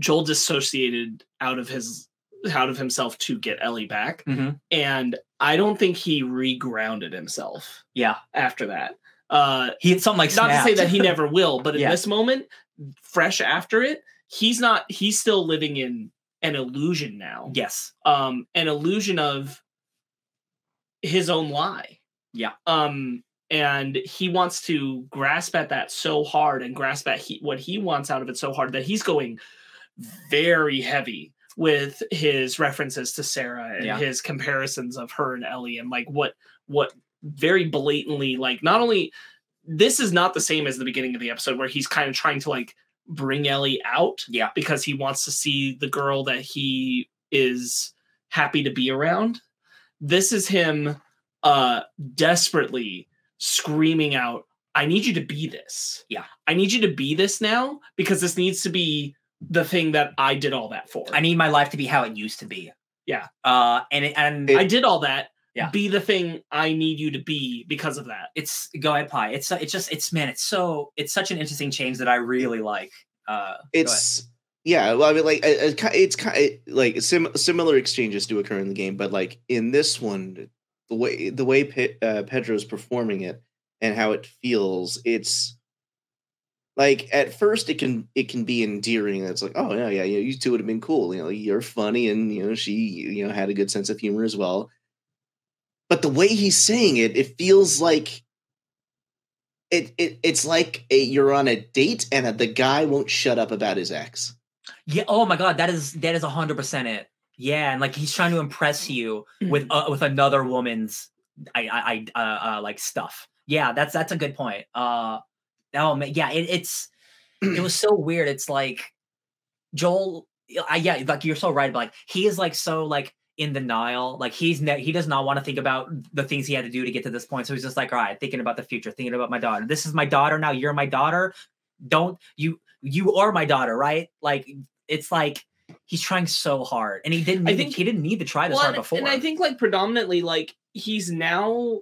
Joel dissociated out of his out of himself to get Ellie back. Mhm. And I don't think he regrounded himself yeah, after that. Uh he had something like not to say that he never will, but in Yeah. this moment, fresh after it, he's not he's still living in an illusion now. yes, Um an illusion of his own lie. Yeah. Um and he wants to grasp at that so hard and grasp at he, what he wants out of it so hard that he's going very heavy with his references to Sarah and Yeah. his comparisons of her and Ellie and like what what very blatantly like not only this is not the same as the beginning of the episode where he's kind of trying to like bring Ellie out yeah, because he wants to see the girl that he is happy to be around. This is him uh desperately screaming out, I need you to be this. Yeah. I need you to be this now because this needs to be the thing that I did all that for. I need my life to be how it used to be. Yeah. uh, and it, and I did all that. Yeah. Be the thing I need you to be because of that. it's go ahead phai it's it's just it's man it's so it's such an interesting change that i really like uh it's yeah well i mean like it- it it's kind like sim- similar exchanges do occur in the game but like in this one the way the way Pe- uh, pedro's performing it and how it feels it's like at first it can it can be endearing. It's like oh yeah yeah yeah you two would have been cool. You know you're funny and you know she you know had a good sense of humor as well but the way he's saying it it feels like it, it it's like a, you're on a date and the guy won't shut up about his ex. Yeah oh my god that is that is 100% it. Yeah and like he's trying to impress you with uh, with another woman's i i, I uh, uh like stuff. Yeah that's that's a good point. Uh oh man yeah it, it's it was so weird. It's like joel I, yeah like you're so right but like he is like so like in denial like he's ne- he does not want to think about the things he had to do to get to this point. So he's just like all right thinking about the future thinking about my daughter. This is my daughter now you're my daughter. Don't you you are my daughter right? Like it's like he's trying so hard. And he didn't I think- to, he didn't need to try this Well, hard before and I think like predominantly like he's now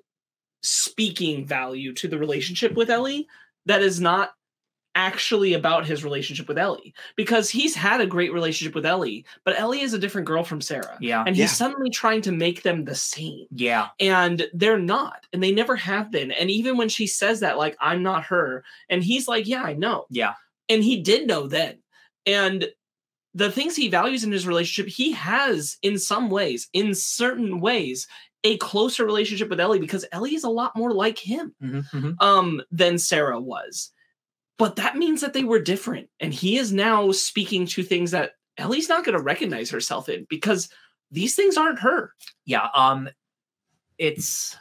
speaking value to the relationship with Ellie that is not actually about his relationship with Ellie because he's had a great relationship with Ellie, but Ellie is a different girl from Sarah. yeah And he's Yeah. suddenly trying to make them the same. yeah And they're not. And they never have been. And even when she says that, like, I'm not her, and he's like, Yeah, I know yeah and he did know then and the things he values in his relationship he has in some ways in certain ways a closer relationship with ellie because ellie is a lot more like him Mhm, mhm. um than sarah was but that means that they were different. And he is now speaking to things that ellie's not going to recognize herself in because these things aren't her. Yeah um it's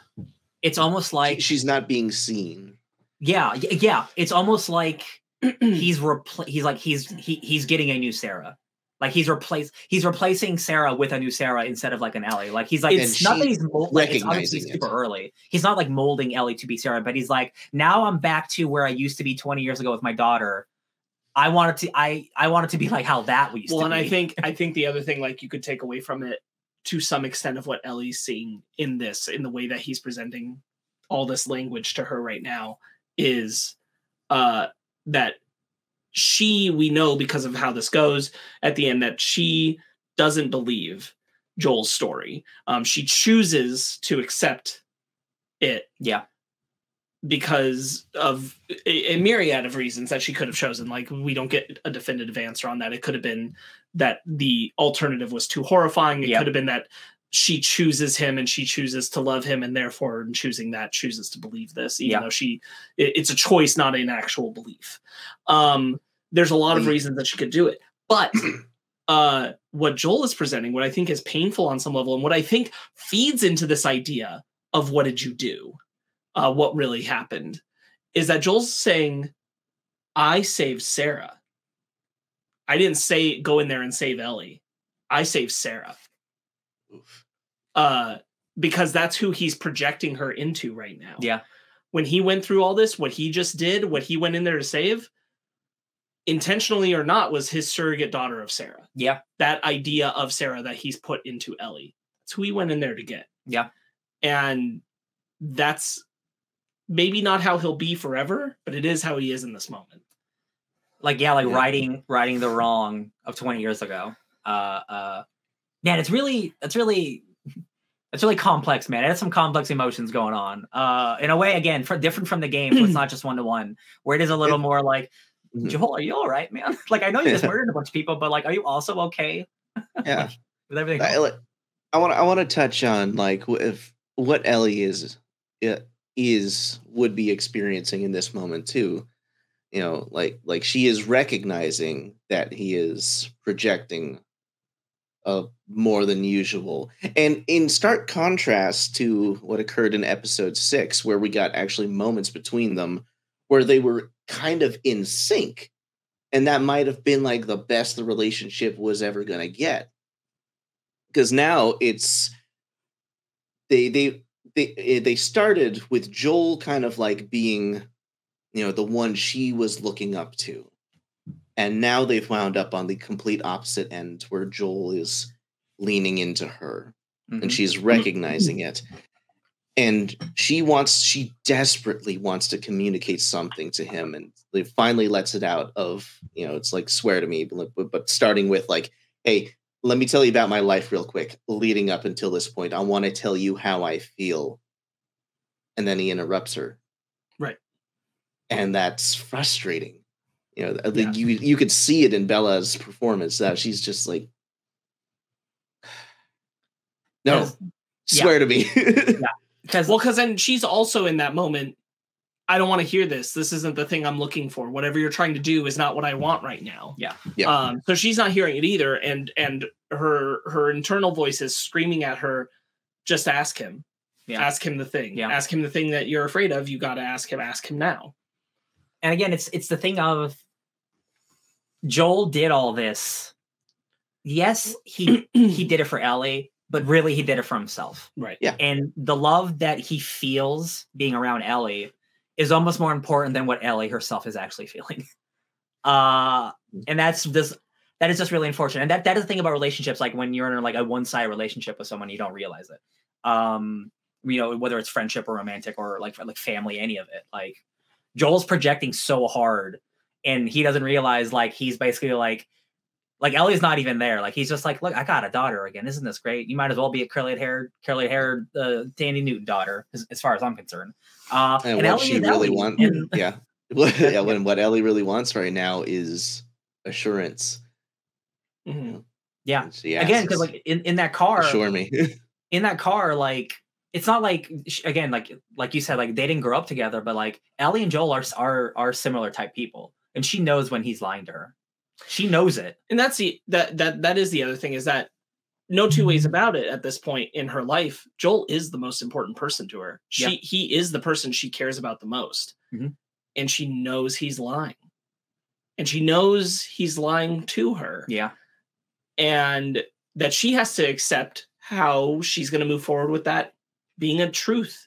it's almost like she's not being seen. Yeah yeah it's almost like he's repl- he's like he's he, he's getting a new sarah like he's replaced he's replacing sarah with a new sarah instead of like an ellie. Like he's like And it's not that she's he's mold- like, it's obviously recognizing it. super early. He's not like molding ellie to be sarah but he's like now i'm back to where i used to be 20 years ago with my daughter. I wanted to i i wanted to be like how that we used well to Well, and be. i think i think the other thing like you could take away from it to some extent of what ellie's seeing in this in the way that he's presenting all this language to her right now is uh that she we know because of how this goes at the end that she doesn't believe joel's story um she chooses to accept it yeah because of a, a myriad of reasons that she could have chosen. Like we don't get a definitive answer on that. It could have been that the alternative was too horrifying. It could have been that she chooses him and she chooses to love him and therefore in choosing that chooses to believe this, even Yeah. though she it- it's a choice, not an actual belief. Um, there's a lot of reasons that she could do it, but uh, what Joel is presenting, what I think is painful on some level, and what I think feeds into this idea of what did you do, uh, what really happened, is that Joel's saying, I saved Sarah. I didn't say go in there and save Ellie. I saved Sarah. Oof. Uh, because that's who he's projecting her into right now. Yeah. When he went through all this, what he just did, what he went in there to save, intentionally or not, was his surrogate daughter of Sarah. Yeah. That idea of Sarah that he's put into Ellie. That's who he went in there to get. Yeah. And that's maybe not how he'll be forever, but it is how he is in this moment. like yeah like Yeah. righting righting the wrong of 20 years ago uh uh man it's really it's really it's really complex man it has some complex emotions going on uh in a way again for different from the game so it's not just one to one where it is a little It- more like. Joel are you all right man like i know you just murdered a bunch of people but like are you also okay Yeah. with everything I. I want I want to touch on like if what Ellie is is would be experiencing in this moment too. You know, like like she is recognizing that he is projecting uh more than usual. And in stark contrast to what occurred in episode 6 where we got actually moments between them where they were kind of in sync. And that might have been like the best the relationship was ever going to get because now it's they they they eh, they started with Joel kind of like being you know the one she was looking up to and now they've wound up on the complete opposite end where Joel is leaning into her and Mhm. she's recognizing it and she wants she desperately wants to communicate something to him and finally lets it out of you know it's like swear to me but, but- starting with like hey let me tell you about my life real quick leading up until this point. I want to tell you how i feel. And then he interrupts her. Right. and that's frustrating. You know Yeah. you you could see it in bella's performance that she's just like no yeah. swear to me because Well, because then she's also in that moment. I don't want to hear this. This isn't the thing I'm looking for. Whatever you're trying to do is not what I want right now. Yeah. Yeah. Um, so she's not hearing it either, and and her her internal voice is screaming at her. Just ask him. Yeah. Ask him the thing. Yeah. Ask him the thing that you're afraid of. You got to ask him. Ask him now. and again it's it's the thing of joel did all this yes he he did it for ellie but really he did it for himself Right. Yeah. and the love that he feels being around ellie is almost more important than what ellie herself is actually feeling uh and that's this that is just really unfortunate and that that is the thing about relationships like when you're in like a one-sided relationship with someone you don't realize it um you know whether it's friendship or romantic or like like family any of it like joel's projecting so hard and he doesn't realize like he's basically like like Ellie's not even there. Like he's just like, look, I got a daughter again. Isn't this great? You might as well be a curly haired, curly haired uh, Danny Newton daughter, as, as far as I'm concerned. Uh, and, what Ellie she is really wants And- yeah What- yeah when what ellie really wants right now is assurance Mhm. Yeah. And again, because like in, in that car, assure me in that car, like it's not like again, like like you said, like they didn't grow up together, but like Ellie and Joel are are are similar type people, and she knows when he's lying to her. She knows it. And that's the that that that is the other thing is that no two ways about it at this point in her life. Joel is the most important person to her. She Yeah. he is the person she cares about the most. Mhm. And she knows he's lying. And she knows he's lying to her. Yeah, And that she has to accept how she's going to move forward with that being a truth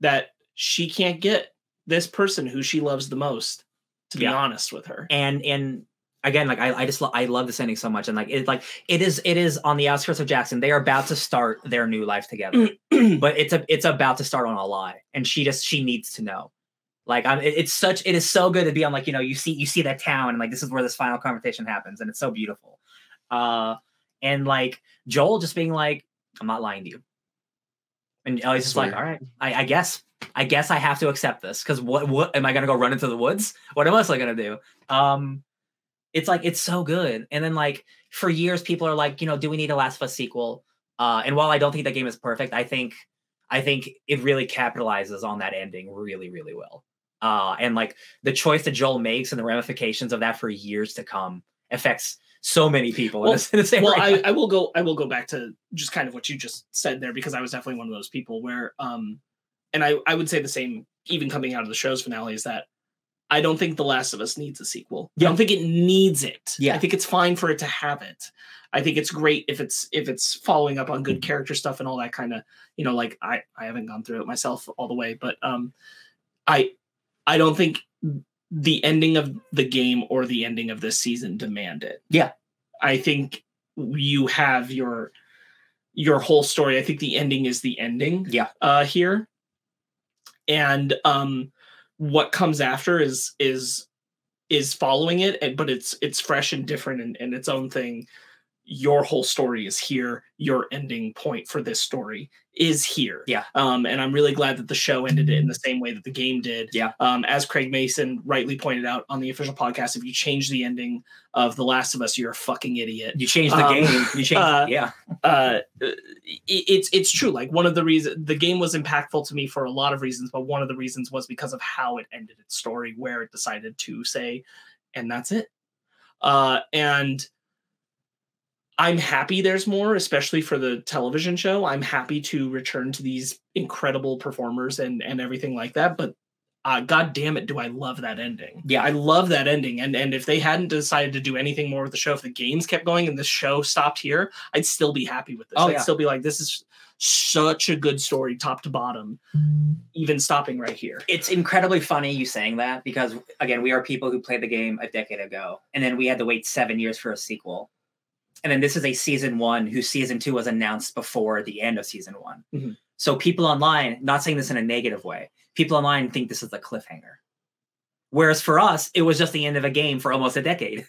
that she can't get this person who she loves the most to be Yeah. honest with her. and and again, like I, I just lo- I love this ending so much, and like it like it is it is on the outskirts of Jackson. They are about to start their new life together. but it's a it's about to start on a lie and she just she needs to know. Like i'm it- it's such it is so good to be on like you know you see you see that town and like this is where this final conversation happens and it's so beautiful. Uh and like joel just being like i'm not lying to you. And ellie's just like all right i i guess i guess i have to accept this because what what am i gonna go run into the woods? What am i gonna do? Um it's like it's so good and then like for years people are like you know do we need a last of us sequel uh, and while I don't think that game is perfect, I think I think it really capitalizes on that ending really, really well. Uh, and like the choice that Joel makes and the ramifications of that for years to come affects so many people in, Well- the, in the same well way. I, I will go i will go back to just kind of what you just said there because i was definitely one of those people where um and I I would say the same even coming out of the show's finale is that I don't think The Last of Us needs a sequel. I don't think it needs it. Yeah. I think it's fine for it to have it. I think it's great if it's if it's following up on good character stuff and all that kind of you know like I I haven't gone through it myself all the way, but um I I don't think the ending of the game or the ending of this season demand it. Yeah. I think you have your your whole story. I think the ending is the ending Yeah. uh here. And um what comes after is is is following it and but it's it's fresh and different and, and its own thing your whole story is here your ending point for this story is here Yeah. um and i'm really glad that the show ended it in the same way that the game did Yeah. um as craig mazin rightly pointed out on the official podcast if you change the ending of the last of us you're a fucking idiot You changed the Um, game. You changed. uh, yeah. uh it, it's it's true like one of the reasons the game was impactful to me for a lot of reasons but one of the reasons was because of how it ended its story where it decided to say and that's it uh and i'm happy there's more especially for the television show i'm happy to return to these incredible performers and and everything like that but uh, God damn it, do I love that ending? Yeah. I love that ending. And and if they hadn't decided to do anything more with the show, if the games kept going and the show stopped here, I'd still be happy with this. Oh, I'd yeah. still be like, this is such a good story, top to bottom, even stopping right here. It's incredibly funny you saying that because again, we are people who played the game a decade ago, and then we had to wait seven years for a sequel. And then this is a season one whose season two was announced before the end of season one. Mhm. So people online, not saying this in a negative way, people online think this is a cliffhanger. Whereas for us, it was just the end of a game for almost a decade.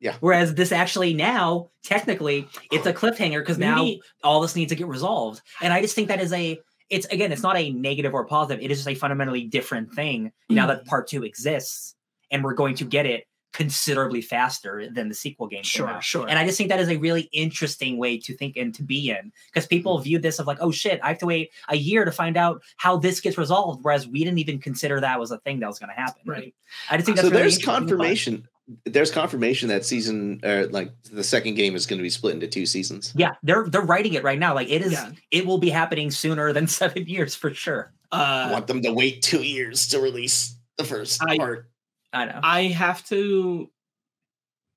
Yeah. Whereas this actually now, technically, it's a cliffhanger because now Maybe- all this needs to get resolved. And I just think that is a it's again, it's not a negative or positive. It is just a fundamentally different thing now that part two exists, and we're going to get it considerably faster than the sequel game. came Sure, out. sure. And I just think that is a really interesting way to think and to be in because people Mm-hmm. view this of like, oh shit, I have to wait a year to find out how this gets resolved, whereas we didn't even consider that was a thing that was going to happen. right. I just think that's so really there's interesting and fun. confirmation. There's confirmation that season, or like the second game, is going to be split into two seasons. Yeah, they're they're writing it right now. Like it is, Yeah. it will be happening sooner than seven years for sure. I Uh, want them to wait two years to release the first I- part. I know. I have to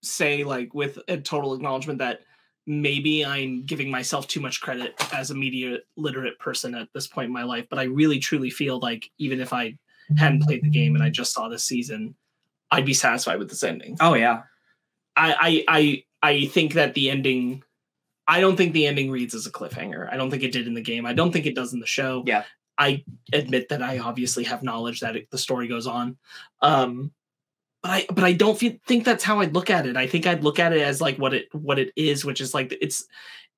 say, like, with a total acknowledgement that maybe I'm giving myself too much credit as a media literate person at this point in my life, but I really truly feel like even if I hadn't played the game and I just saw this season, I'd be satisfied with this ending. oh yeah, I I I, I think that the ending I don't think the ending reads as a cliffhanger. I don't think it did in the game. I don't think it does in the show. Yeah. I admit that I obviously have knowledge that it, the story goes on. Um but I but I don't feel, think that's how I'd look at it. I think I'd look at it as like what it what it is, which is like it's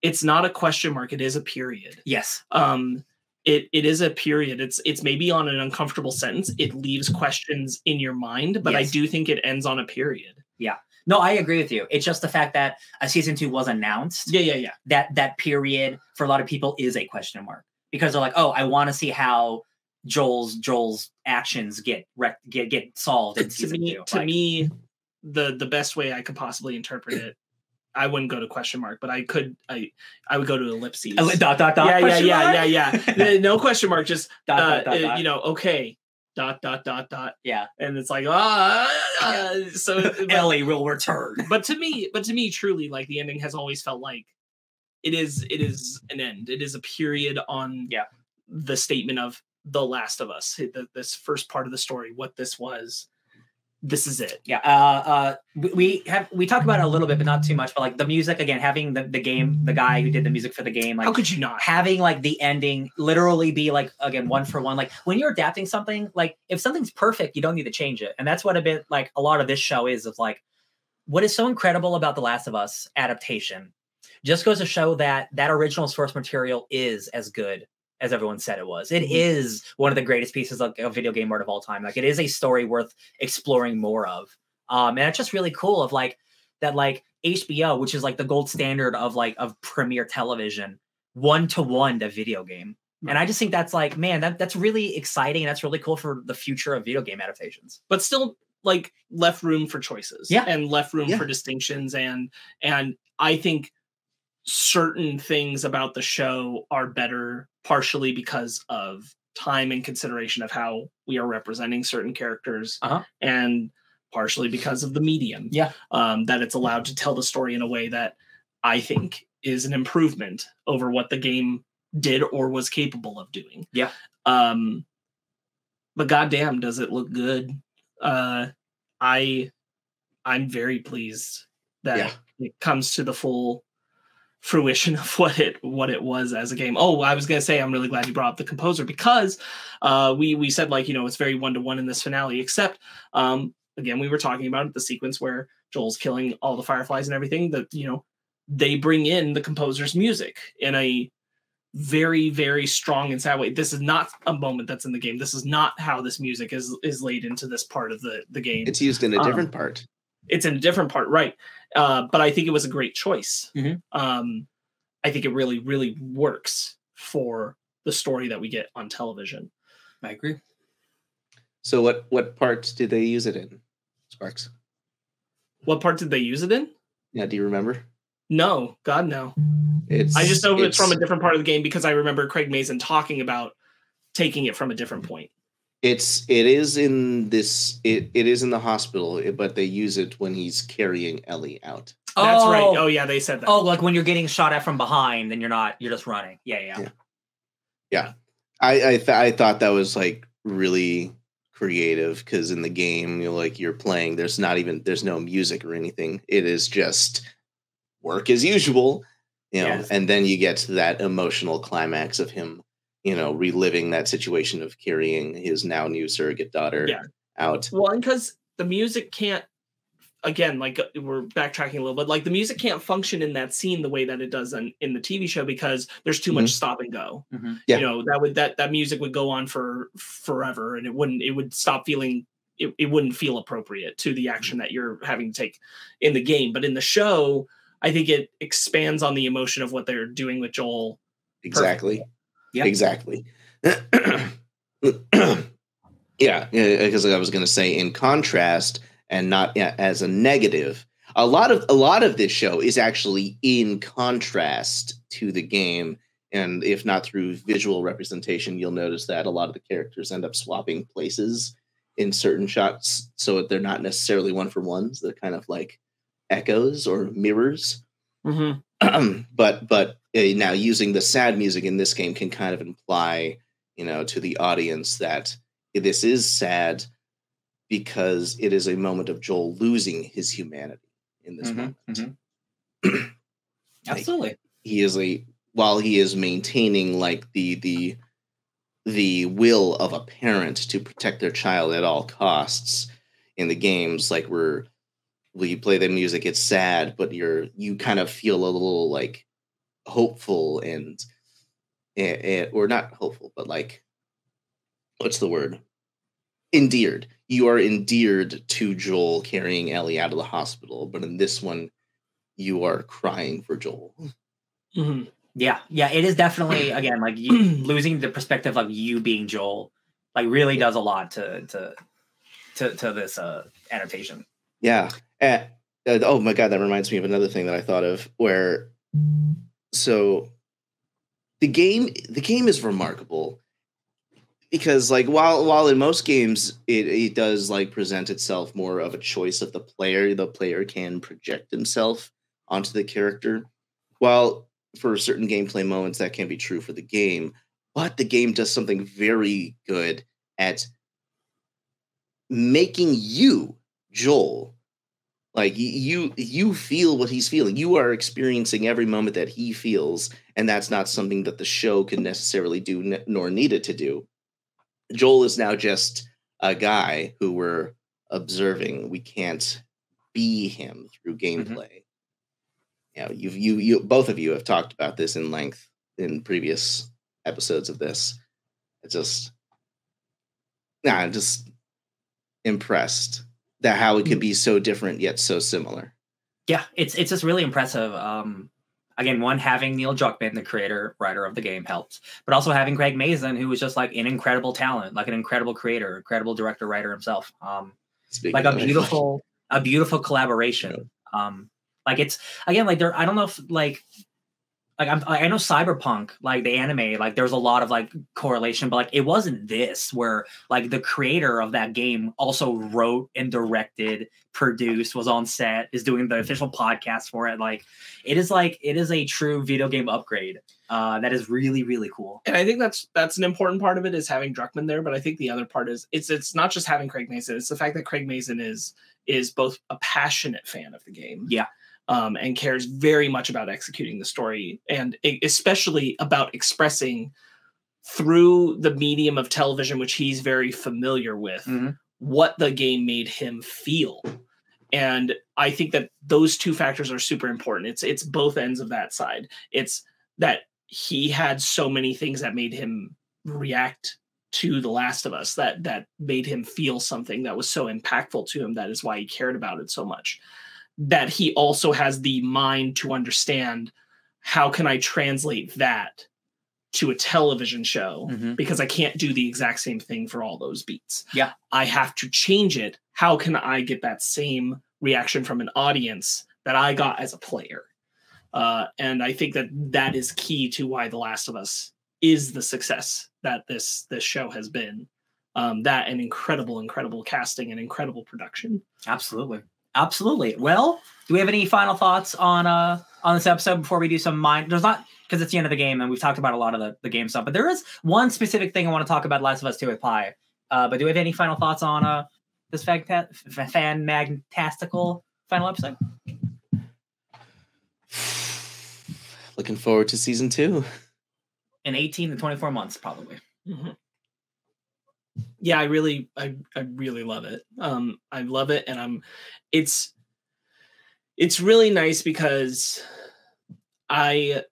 it's not a question mark, it is a period yes, um it it is a period it's it's maybe on an uncomfortable sentence it leaves questions in your mind but i do think it ends on a period Yeah. no, I agree with you. It's just the fact that a season two was announced. yeah yeah yeah That that period for a lot of people is a question mark because they're like, oh, I want to see how Joel's Joel's actions get rec- get get solved in to me two. to Like, me the the best way i could possibly interpret it i wouldn't go to question mark but i could i i would go to ellipses dot dot dot. yeah yeah question yeah yeah yeah no question mark just Dot, uh, dot, dot, uh, dot. you know okay dot dot dot dot Yeah. and it's like ah uh, so but- Ellie will return. but to me but to me truly like the ending has always felt like it is it is an end it is a period on Yeah. the statement of the last of us the, this first part of the story what this was this is it Yeah, uh, uh, we- have we talked about it a little bit, but not too much. But like the music again, having the, the game, the guy who did the music for the game, like how could you not having like the ending literally be like again one for one. Like when you're adapting something, like if something's perfect, you don't need to change it, and that's what a bit like a lot of this show is. Of like, what is so incredible about the Last of Us adaptation, just goes to show that that original source material is as good as everyone said it was. It Mhm. is one of the greatest pieces of, of video game art of all time. Like it is a story worth exploring more of. Um, and it's just really cool of like that, like HBO, which is like the gold standard of like of premiere television, one to one to video game. And I just think that's like, man, that, that's really exciting and that's really cool for the future of video game adaptations. but still like left room for choices Yeah. and left room Yeah. for distinctions and and i think certain things about the show are better partially because of time and consideration of how we are representing certain characters Uh-huh. and partially because of the medium Yeah. um, that it's allowed to tell the story in a way that i think is an improvement over what the game did or was capable of doing Yeah. um but goddamn does it look good uh i i'm very pleased that Yeah. it comes to the full fruition of what it what it was as a game. Oh, I was gonna say I'm really glad you brought up the composer because uh, we we said like you know it's very one to one in this finale. Except um, again we were talking about the sequence where Joel's killing all the fireflies and everything. That you know they bring in the composer's music in a very very strong and sad way. This is not a moment that's in the game. This is not how this music is is laid into this part of the the game It's used in a Um, different part. it's in a different part, right? Uh, but I think it was a great choice. Mhm. Um, I think it really, really works for the story that we get on television. I agree. So what what parts did they use it in? Sparkz. What part did they use it in? Yeah, do you remember? No, God, no. It's I just know it's from a different part of the game because I remember Craig Mazin talking about taking it from a different point. It's it is in this it, it is in the hospital, eh, but they use it when he's carrying Ellie out. That's right. Oh, Oh, yeah, they said that. Oh, like when you're getting shot at from behind, then you're not. You're just running. Yeah, yeah. Yeah. I I, th- I thought that was like really creative because in the game, you're like you're playing, there's not even there's no music or anything. It is just work as usual, you know, Yes. and then you get to that emotional climax of him, you know, reliving that situation of carrying his now new surrogate daughter Yeah. out. Well, and because the music can't, again, like uh, we're backtracking a little bit, like the music can't function in that scene the way that it does in, in the TV show because there's too much stop and go. Mhm. Yeah. You know, that would that that music would go on for forever and it wouldn't it would stop feeling it, it wouldn't feel appropriate to the action that you're having to take in the game. But in the show, I think it expands on the emotion of what they're doing with Joel. Exactly. Exactly. yeah, because I was going to say, in contrast, and not yeah, as a negative, a lot of a lot of this show is actually in contrast to the game, and if not through visual representation, you'll notice that a lot of the characters end up swapping places in certain shots, so they're not necessarily one for ones. They're kind of like echoes or mirrors. Mm-hmm. but but uh, now using the sad music in this game can kind of imply you know to the audience that this is sad because it is a moment of joel losing his humanity in this Mhm, moment mhm. Like, Absolutely. he is a while he is maintaining like the the the will of a parent to protect their child at all costs in the games like we're when you play the music it's sad but you're you kind of feel a little like hopeful and, and or not hopeful but like what's the word? Endeared. You are endeared to joel carrying ellie out of the hospital but in this one you are crying for joel. Hmm Yeah, yeah. It is definitely again like you, losing the perspective of you being Joel, like really does a lot to to to, to this uh adaptation. Yeah. Eh, uh, oh my god, that reminds me of another thing that I thought of where so the game the game is remarkable because like while while in most games it, it does like present itself more of a choice of the player, the player can project himself onto the character. While for certain gameplay moments that can be true for the game, but the game does something very good at making you Joel like you you feel what he's feeling. You are experiencing every moment that he feels and that's not something that the show can necessarily do nor needed to do. Joel is now just a guy who we're observing. We can't be him through mm-hmm. gameplay. Yeah you've you you both of you have talked about this in length in previous episodes of this. It's just nah, i'm just impressed that how it could be so different yet so similar Yeah, it's it's just really impressive. Um, again, one having Neil Druckmann, the creator writer of the game, helps, but also having Craig Mazin, who was just like an incredible talent, like an incredible creator, incredible director writer himself. Um, Speaking like a beautiful a beautiful collaboration um like it's again like there i don't know if like like I'm, I know Cyberpunk, like the anime, like there's a lot of like correlation, but like it wasn't this where like the creator of that game also wrote and directed, produced, was on set, is doing the official podcast for it. Like it is like it is a true video game upgrade. Uh, that is really really cool. and I think that's that's an important part of it is having druckmann there. But I think the other part is it's it's not just having Craig Mazin; it's the fact that Craig Mazin is is both a passionate fan of the game, Yeah. Um, and cares very much about executing the story, and especially about expressing through the medium of television, which he's very familiar with, Mhm. what the game made him feel. And I think that those two factors are super important. It's it's both ends of that side. It's that he had so many things that made him react to the last of us that that made him feel something that was so impactful to him that is why he cared about it so much that he also has the mind to understand how can i translate that to a television show Mhm. because i can't do the exact same thing for all those beats Yeah. i have to change it how can i get that same reaction from an audience that i got as a player uh, and I think that that is key to why The Last of Us is the success that this this show has been. Um, that and incredible, incredible casting and incredible production. Absolutely. Absolutely. Well, do we have any final thoughts on uh on this episode before we do some mind? There's not because it's the end of the game and we've talked about a lot of the, the game stuff, but there is one specific thing I want to talk about Last of Us 2 with Phai. Uh, but do we have any final thoughts on uh this fanta- f- fan magtastical final episode? Looking forward to season two. In 18 to 24 months, probably. Yeah, I really, I, I really love it. Um, I love it, and I'm, it's, it's really nice because I,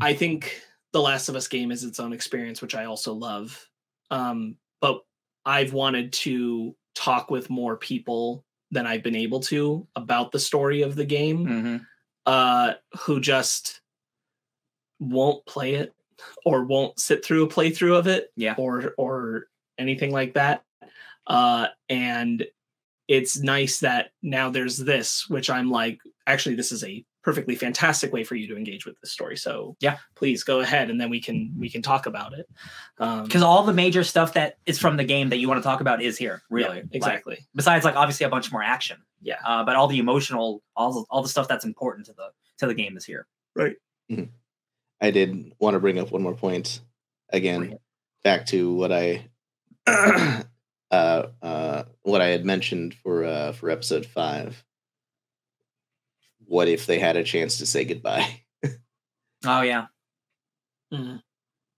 I think the Last of Us game is its own experience, which I also love. Um, but I've wanted to talk with more people than I've been able to about the story of the game. Mm-hmm. uh, who just won't play it or won't sit through a playthrough of it, Yeah. or or anything like that. Uh, and it's nice that now there's this, which I'm like, actually, this is a perfectly fantastic way for you to engage with this story. So Yeah. please go ahead, and then we can we can talk about it. Um, Because all the major stuff that is from the game that you want to talk about is here, yeah, really. Like, exactly. besides, like obviously a bunch more action. Yeah. Uh, but all the emotional, all the, all the stuff that's important to the to the game is here. Right. I did want to bring up one more point again, back to what I uh, uh, what I had mentioned for uh, for episode five. What if they had a chance to say goodbye? Oh yeah. Mhm.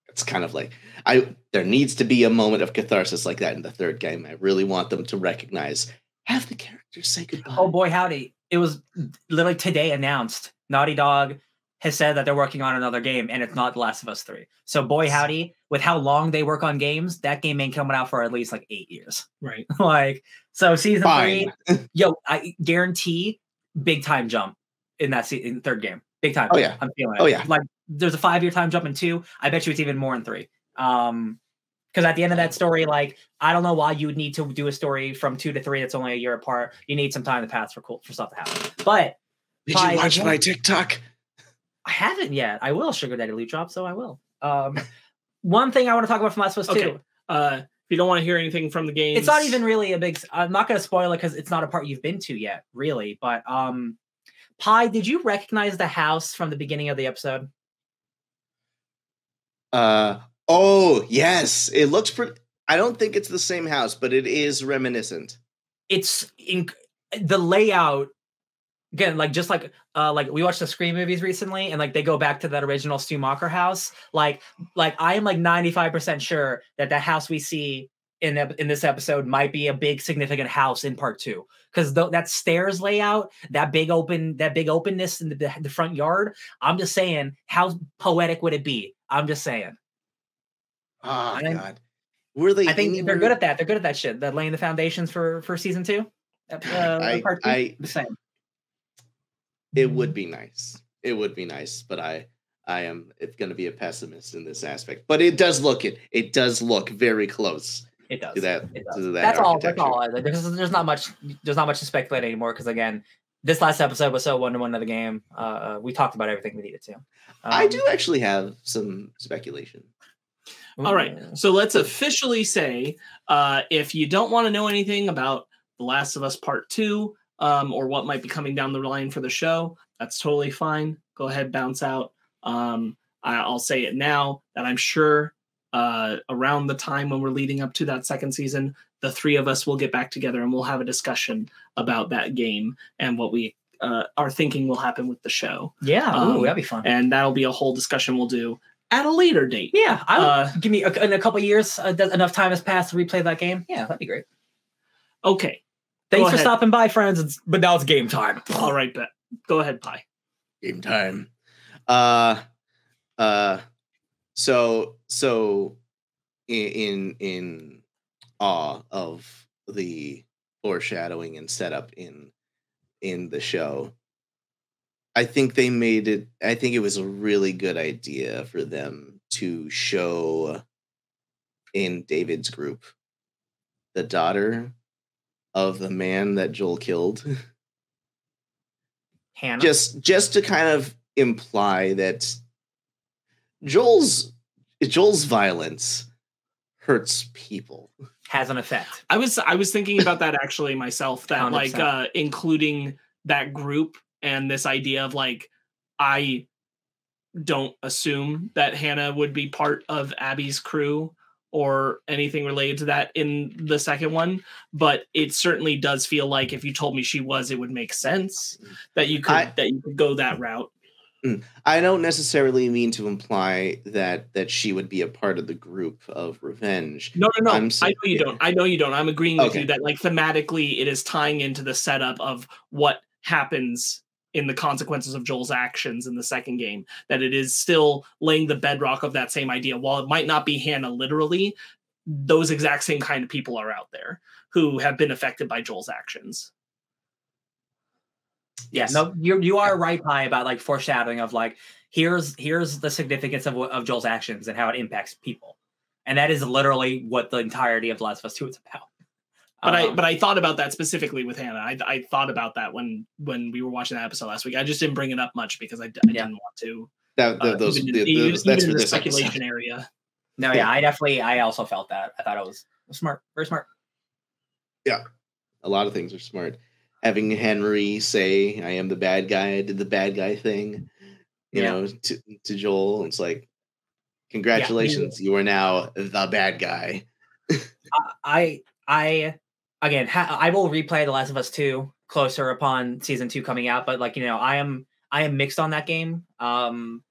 It's kind of like I there needs to be a moment of catharsis like that in the third game. I really want them to recognize have the characters say goodbye. Oh boy, howdy! It was literally today announced. Naughty Dog has said that they're working on another game, and it's not The Last of Us Three. So boy, howdy! With how long they work on games, that game ain't coming out for at least like eight years. Right. like so, season Fine. three, yo, I guarantee big time jump in that se- in third game. Big time. Oh, yeah. I'm feeling it. Oh, yeah. Like there's a five year time jump in two. I bet you it's even more in three. Um, because at the end of that story, like I don't know why you would need to do a story from two to three that's only a year apart. You need some time to pass for cool for stuff to happen. But Did you watch my TikTok? I haven't yet. I will sugar daddy loot drop, so I will. Um, one thing I want to talk about from Last of Us Okay. Two. Uh, if you don't want to hear anything from the game, It's not even really a big. I'm not going to spoil it because it's not a part you've been to yet, really. But um, Phai, did you recognize the house from the beginning of the episode? Uh oh yes, it looks pretty. I don't think it's the same house, but it is reminiscent. It's in the layout. Again, like just like uh like we watched the Scream movies recently, and like they go back to that original Stu Macher house. Like like I am like 95% sure that that house we see in in this episode might be a big significant house in part two. Because that stairs layout that big open that big openness in the, the, the front yard i'm just saying how poetic would it be? I'm just saying. Oh think- god, were they? i think they're good at that. They're good at that shit. That laying the foundations for for season two uh, I- part two I- the same It would be nice. It would be nice, but I, I am it's going to be a pessimist in this aspect. But it does look it. It does look very close it does to that. It does. To that that's all that's all there's, there's not much there's not much to speculate anymore because again this last episode was so one to one of the game. Uh, uh, we talked about everything we needed to. I Um, do actually have some speculation. All right. So let's officially say uh, if you don't want to know anything about The Last of Us Part 2 um, or what might be coming down the line for the show, that's totally fine. Go ahead, bounce out. Um, I, I'll say it now that I'm sure uh, around the time when we're leading up to that second season, the three of us will get back together and we'll have a discussion about that game and what we uh, are thinking will happen with the show. Yeah, ooh, um, that'd be fun. And that'll be a whole discussion we'll do at a later date. Yeah, I would Uh, give me a, in a couple years uh, enough time has passed to replay that game. Yeah, that'd be great. Okay. Thanks Go for ahead. stopping by, friends. It's, but now it's game time. All right, bet. Go ahead, Phai. Game time. Uh, uh, so so in in, in awe of the foreshadowing and setup in in the show. I think they made it. I think it was a really good idea for them to show in David's group the daughter of the man that Joel killed. Hannah. just just to kind of imply that Joel's Joel's violence hurts people. has an effect. I was I was thinking about that actually myself. That like 100%. uh including that group and this idea of like I don't assume that Hannah would be part of Abby's crew or anything related to that in the second one, but it certainly does feel like if you told me she was, it would make sense that you could I- that you could go that route. Mm. I don't necessarily mean to imply that that she would be a part of the group of revenge. No, no, no. I'm I know you don't. I know you don't. I'm agreeing with Okay. you that like thematically it is tying into the setup of what happens in the consequences of Joel's actions in the second game. That it is still laying the bedrock of that same idea. While it might not be Hannah literally, those exact same kind of people are out there who have been affected by Joel's actions. Yeah, no, you you are right, Phai, about like foreshadowing of like here's here's the significance of of Joel's actions and how it impacts people, and that is literally what the entirety of The Last of Us Two is about. But I Um, but I thought about that specifically with Hannah. I I thought about that when when we were watching that episode last week. I just didn't bring it up much because I Yeah. didn't want to. That, uh, those, even, the- even- those- that's even for in the this episode. speculation area. no, yeah, I definitely, I also felt that. I thought it was smart, very smart. Yeah, a lot of things are smart. Having Henry say, "I am the bad guy. I did the bad guy thing," you Yeah. know, to to Joel, it's like, congratulations, you are now the bad guy. I, I, again, ha- I will replay The Last of Us Two closer upon season two coming out. But like you know, I am, I am mixed on that game. Um,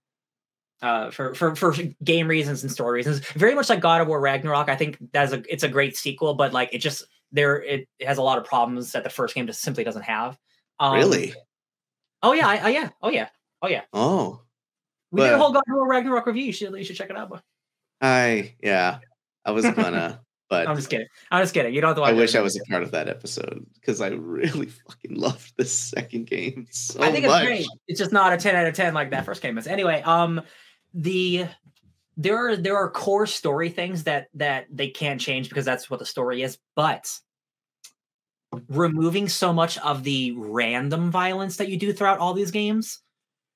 uh, for for for game reasons and story reasons, very much like God of War Ragnarok. I think that's a it's a great sequel, but like it just there it, it has a lot of problems that the first game just simply doesn't have. Um, really? Oh yeah, I, I yeah, oh yeah, oh yeah. Oh, We did a But- whole God of War Ragnarok review. You should you should check it out. But I yeah, I was gonna, but I'm just kidding. I'm just kidding. You don't have to watch. I wish I was a part of that episode because I really fucking loved the second game so I think it's great. It's just not a 10 out of 10 like that first game is. Anyway, um the there are there are core story things that that they can't change because that's what the story is, but removing so much of the random violence that you do throughout all these games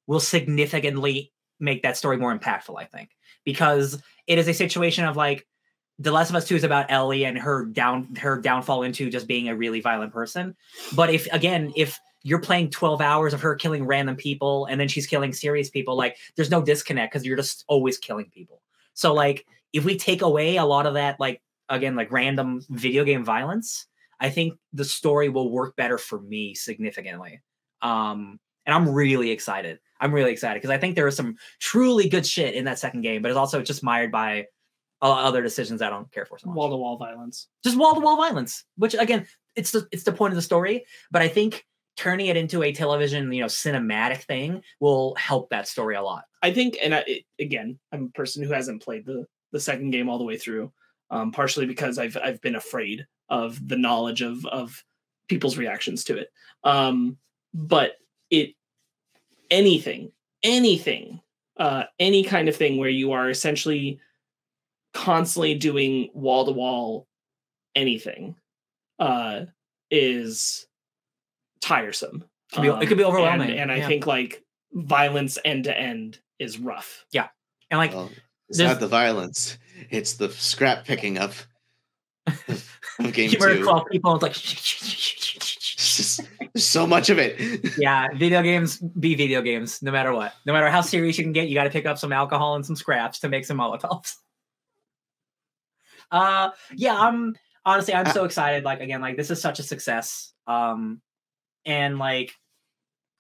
will significantly make that story more impactful, I think. Because it is a situation of like The Last of Us 2 is about Ellie and her down her downfall into just being a really violent person. But if again, if you're playing 12 hours of her killing random people and then she's killing serious people, like there's no disconnect because you're just always killing people. So like if we take away a lot of that, like again, like random video game violence, I think the story will work better for me significantly. Um, and I'm really excited. I'm really excited because I think there is some truly good shit in that second game, but it's also just mired by other decisions I don't care for so much Wall to wall violence. just wall to wall violence, which again, it's the it's the point of the story. But I think turning it into a television, you know, cinematic thing will help that story a lot. I think, and I, it, again, I'm a person who hasn't played the the second game all the way through, um, partially because I've I've been afraid of the knowledge of of people's reactions to it. Um, but it anything, anything, uh, any kind of thing where you are essentially constantly doing wall to wall anything uh, is tiresome Could be- it could be Um, overwhelming, and, and I yeah. think like violence end to end is rough. Yeah. And like Well, it's not the violence; it's the scrap picking up of of game you murder two. 12 people it's It's just- like so much of it. yeah, video games be video games, no matter what. No matter how serious you can get, you got to pick up some alcohol and some scraps to make some Molotovs. Uh, yeah, I'm honestly I'm Uh, so excited. Like again, like this is such a success. Um, and like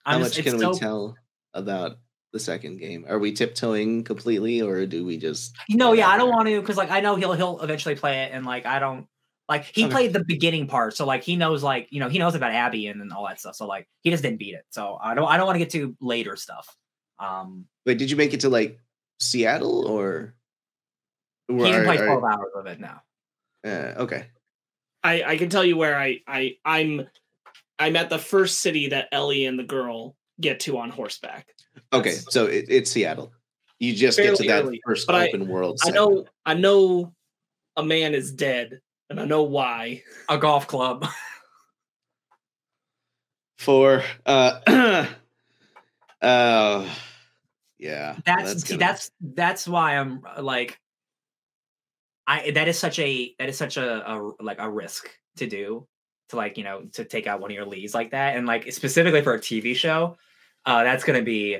I'm much just, it's can so, we tell about the second game? Are we tiptoeing completely, or do we just? No, yeah, I don't want to because like I know he'll he'll eventually play it, and like I don't like he Okay. played the beginning part, so like he knows like you know he knows about Abby and, and all that stuff. So like he just didn't beat it. So I don't I don't want to get to later stuff. Um, Wait, did you make it to like Seattle or? He didn't are- play are- twelve hours of it now. uh, okay. I I can tell you where I I I'm I'm at the first city that Ellie and the girl get to on horseback. Okay, That's- so it, it's Seattle. You just get to that early, first but I- open world. I know I know a man is dead and I know why. A golf club. for uh uh yeah that's see, gonna- that's that's why I'm like I that is such a that is such a, a like a risk to do to like you know to take out one of your leads like that and like specifically for a TV show uh that's gonna be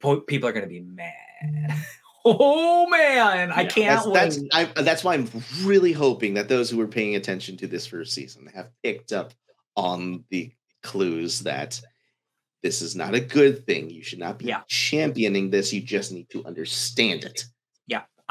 po- people are gonna be mad oh man I Yeah, can't that's that's I, that's why I'm really hoping that those who were paying attention to this first season have picked up on the clues that this is not a good thing. You should not be Yeah. championing this. You just need to understand it.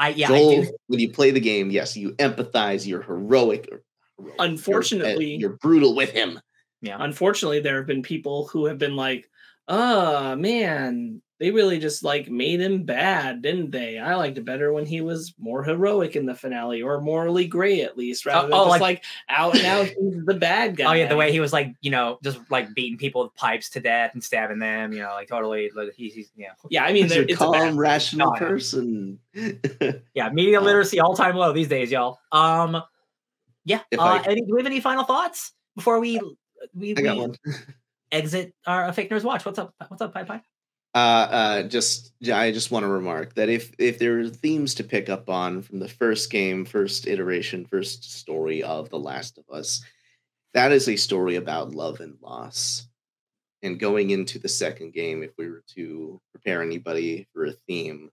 I yeah Joel, I do when you play the game, yes, you empathize. You're heroic. or- heroic, you're, uh, Unfortunately- you're brutal with him. yeah Unfortunately, there have been people who have been like, "Oh man, they really just like made him bad, didn't they? I liked it better when he was more heroic in the finale, or morally gray at least, rather than oh, just like- like, out and out he's the bad guy." oh yeah the way he was like you know just like beating people with pipes to death and stabbing them you know like totally like, he's, he's yeah Yeah, I mean, He's a there- it's a calm, rational No, person. Yeah, media Uh, literacy all time low these days, y'all. Um, yeah. If Uh, I- any, do we have any final thoughts before we we, I got we one. exit our fake nerds watch? What's up? What's up, Phai Phai? Uh, uh, just I just want to remark that if if there are themes to pick up on from the first game, first iteration, first story of The Last of Us, that is a story about love and loss. And going into the second game, if we were to prepare anybody for a theme,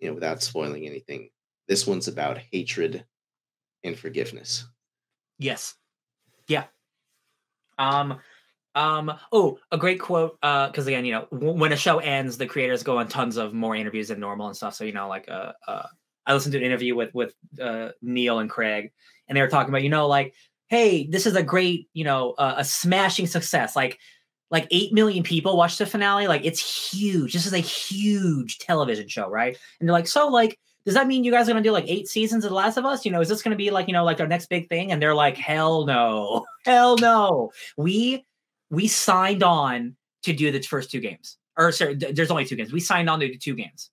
you know, without spoiling anything, this one's about hatred and forgiveness. Yes. Yeah. Um. Um. Oh, a great quote. Uh, because again, you know, w- when a show ends, the creators go on tons of more interviews than normal and stuff. So you know, like, uh, uh I listened to an interview with with uh Neil and Craig, and they were talking about, you know, like, hey, this is a great, you know, uh, a smashing success. Like, like eight million people watched the finale. Like, it's huge. This is a huge television show, right? And they're like, so, like, does that mean you guys are gonna do like eight seasons of The Last of Us? You know, is this gonna be like, you know, like our next big thing? And they're like, hell no, hell no. We we signed on to do the first two games. Or sorry, th- there's only two games. We signed on to do two games.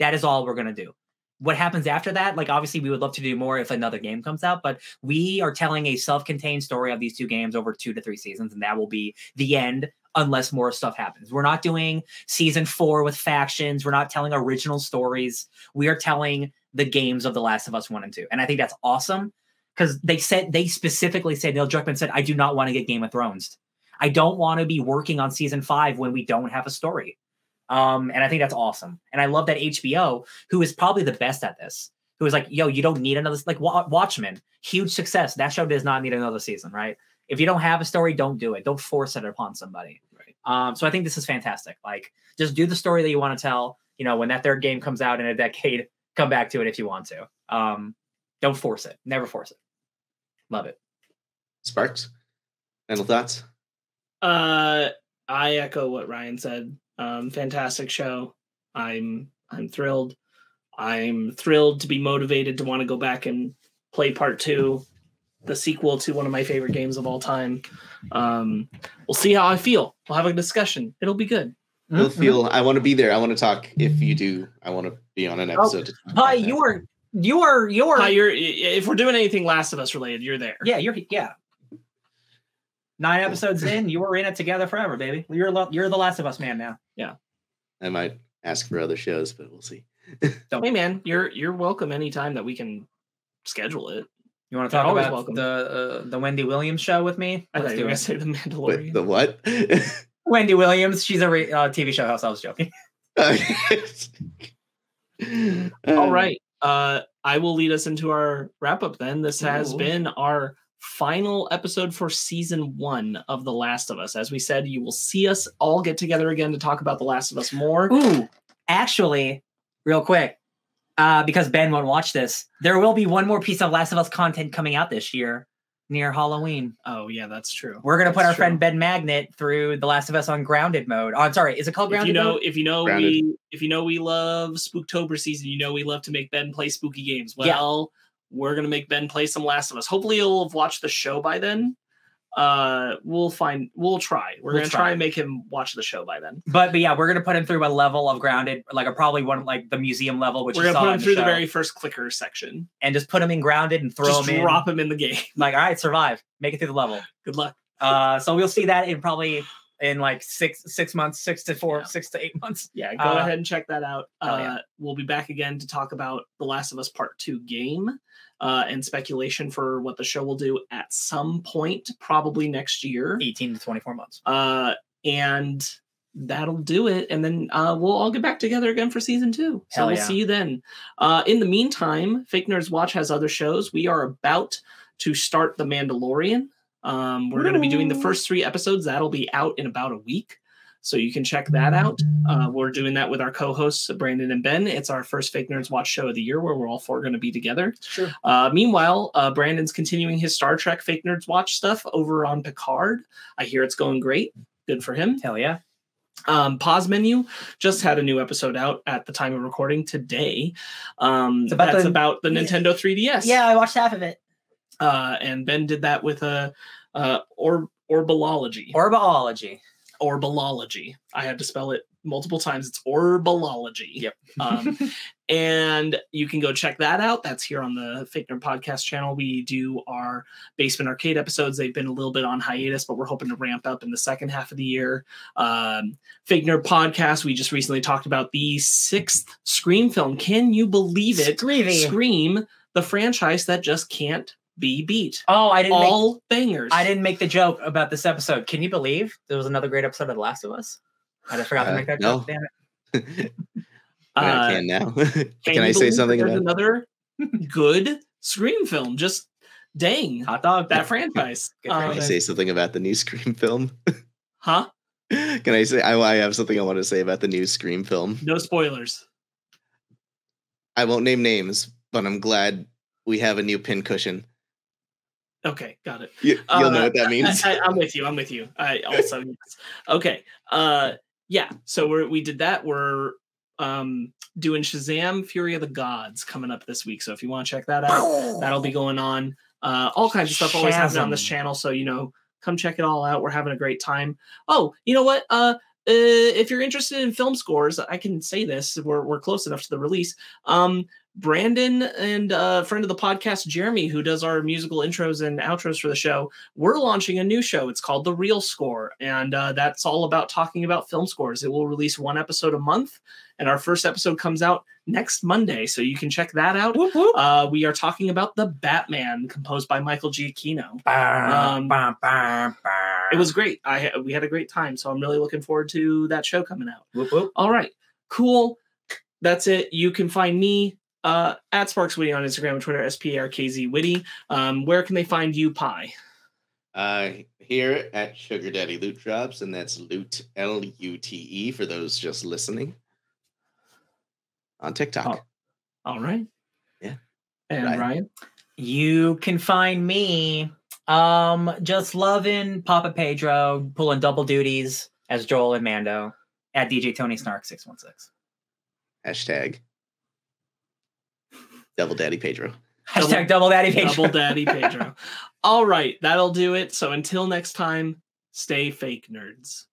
That is all we're gonna do. What happens after that? Like, obviously, we would love to do more if another game comes out, but we are telling a self-contained story of these two games over two to three seasons, and that will be the end unless more stuff happens. We're not doing season four with factions. We're not telling original stories. We are telling the games of The Last of Us one and two, and I think that's awesome because they said they specifically said Neil Druckmann said, "I do not want to get Game of Thrones. I don't want to be working on season five when we don't have a story." Um, and I think that's awesome. And I love that HBO, who is probably the best at this, who is like, "Yo, you don't need another like Wa- Watchmen, huge success. That show does not need another season, right? If you don't have a story, don't do it. Don't force it upon somebody." Right. Um, so I think this is fantastic. Like, just do the story that you want to tell. You know, when that third game comes out in a decade, come back to it if you want to. Um, don't force it. Never force it. Love it. Sparkz, final thoughts? Uh, I echo what Ryan said. Um, fantastic show. I'm I'm thrilled. I'm thrilled to be motivated to want to go back and play part two, the sequel to one of my favorite games of all time. Um, we'll see how I feel. We'll have a discussion. It'll be good. You'll Mhm. feel. I want to be there. I want to talk. If you do, I want to be on an episode. to talk Hi, you are you are you are you're if we're doing anything Last of Us related, you're there. yeah you're yeah Nine episodes in, you were in it together forever, baby. You're lo- you're the Last of Us man now. Yeah. I might ask for other shows, but we'll see. Hey man, you're you're welcome anytime that we can schedule it. You want to talk about welcome. the uh, the Wendy Williams show with me? I thought Let's you were do gonna it. say the Wait, Mandalorian. the what? Wendy Williams, she's a re- uh, TV show host. I was joking. All right. Uh, I will lead us into our wrap up then. This has Ooh. been our final episode for season one of The Last of Us. As we said, you will see us all get together again to talk about The Last of Us more. Ooh, actually, real quick, uh, because Ben won't watch this, there will be one more piece of Last of Us content coming out this year near Halloween. Oh, yeah, that's true. We're gonna put That's our friend. Ben Magnet through The Last of Us on grounded mode. Oh, I'm sorry, is it called grounded? If you know, mode? if you know Grounded. we, if you know we love Spooktober season, you know we love to make Ben play spooky games. Yeah. We're gonna make Ben play some Last of Us. Hopefully, he'll have watched the show by then. Uh, we'll find. We'll try. We're We'll gonna try. try and make him watch the show by then. But but yeah, we're gonna put him through a level of grounded, like a probably one like the museum level, which we're gonna put him through the very first clicker section. and just put him in grounded and throw Just him drop in. him in the game. Like, all right, survive, make it through the level. Good luck. Uh, so we'll see that in probably in like six six months, six to four, Yeah. six to eight months. Yeah, go Uh, ahead and check that out. Uh, yeah. We'll be back again to talk about The Last of Us Part 2 game uh, and speculation for what the show will do at some point, probably next year. Eighteen to twenty four months. Uh, and that'll do it. And then uh, we'll all get back together again for season two. So we'll yeah. see you then. Uh, in the meantime, Fake Nerds Watch has other shows. We are about to start The Mandalorian. Um, we're going to be doing the first three episodes. That'll be out in about a week. So you can check that out. Uh, we're doing that with our co-hosts Brandon and Ben. It's our first Fake Nerds Watch show of the year, where we're all four going to be together. Sure. Uh, meanwhile, uh, Brandon's continuing his Star Trek Fake Nerds Watch stuff over on Picard. I hear it's going great. Good for him. Hell yeah. Um, Pause Menu just had a new episode out at the time of recording today. Um, It's about that's the- about the Nintendo 3DS. Yeah, I watched half of it. Uh, and Ben did that with a uh, or. Orbaology. Orbalology. I had to spell it multiple times. It's orbalology. Yep. Um, and you can go check that out. That's here on the Fake Nerd Podcast channel. We do our Basement Arcade episodes. They've been a little bit on hiatus, but we're hoping to ramp up in the second half of the year. Um, Fake Nerd Podcast. We just recently talked about the sixth Scream film. Can you believe it? Screevy. Scream, the franchise that just can't be beat. Oh, I didn't. Make, All bangers. I didn't make the joke about this episode. Can you believe there was another great episode of The Last of Us? I just forgot Uh, to make that no. joke. Damn it. I Uh, can now. Can, can I say something about? another good Scream film? Just dang Hot dog. that franchise. Good Um, Can I say something about the new Scream film? huh? Can I say? I, I have something I want to say about the new Scream film. No spoilers. I won't name names, but I'm glad we have a new pincushion. Okay, got it. You, you'll know Uh, what that means. I, am with you. I'm with you. I also yes. Okay. Uh, yeah. So we're we did that. We're um doing Shazam: Fury of the Gods coming up this week. So if you want to check that out, that'll be going on. Uh, all kinds of stuff always happening on this channel. So you know, come check it all out. We're having a great time. Oh, you know what? Uh, uh, if you're interested in film scores, I can say this. We're we're close enough to the release. Um, Brandon and a friend of the podcast, Jeremy, who does our musical intros and outros for the show, we're launching a new show. It's called The Real Score, and uh, that's all about talking about film scores. It will release one episode a month, and our first episode comes out next Monday, so you can check that out. Whoop, whoop. Uh, we are talking about the Batman, composed by Michael Giacchino. Um, bam, bam. It was great. I we had a great time, so I'm really looking forward to that show coming out. Whoop. All right, cool. That's it. You can find me uh, at Sparkz Witty on Instagram and Twitter, S P A R K Z Witty. Um, where can they find you, Phai? Uh, here at Sugar Daddy Lute Drops, and that's Lute L U T E for those just listening on TikTok. Oh. All right. Yeah. And Ryan. Ryan. You can find me um just loving Papa Pedro, pulling double duties as Joel and Mando at DJ Tony Snark 616. Hashtag Double Daddy Pedro. Hashtag double daddy Pedro. Double Daddy Pedro. All right, that'll do it. So until next time, stay fake nerds.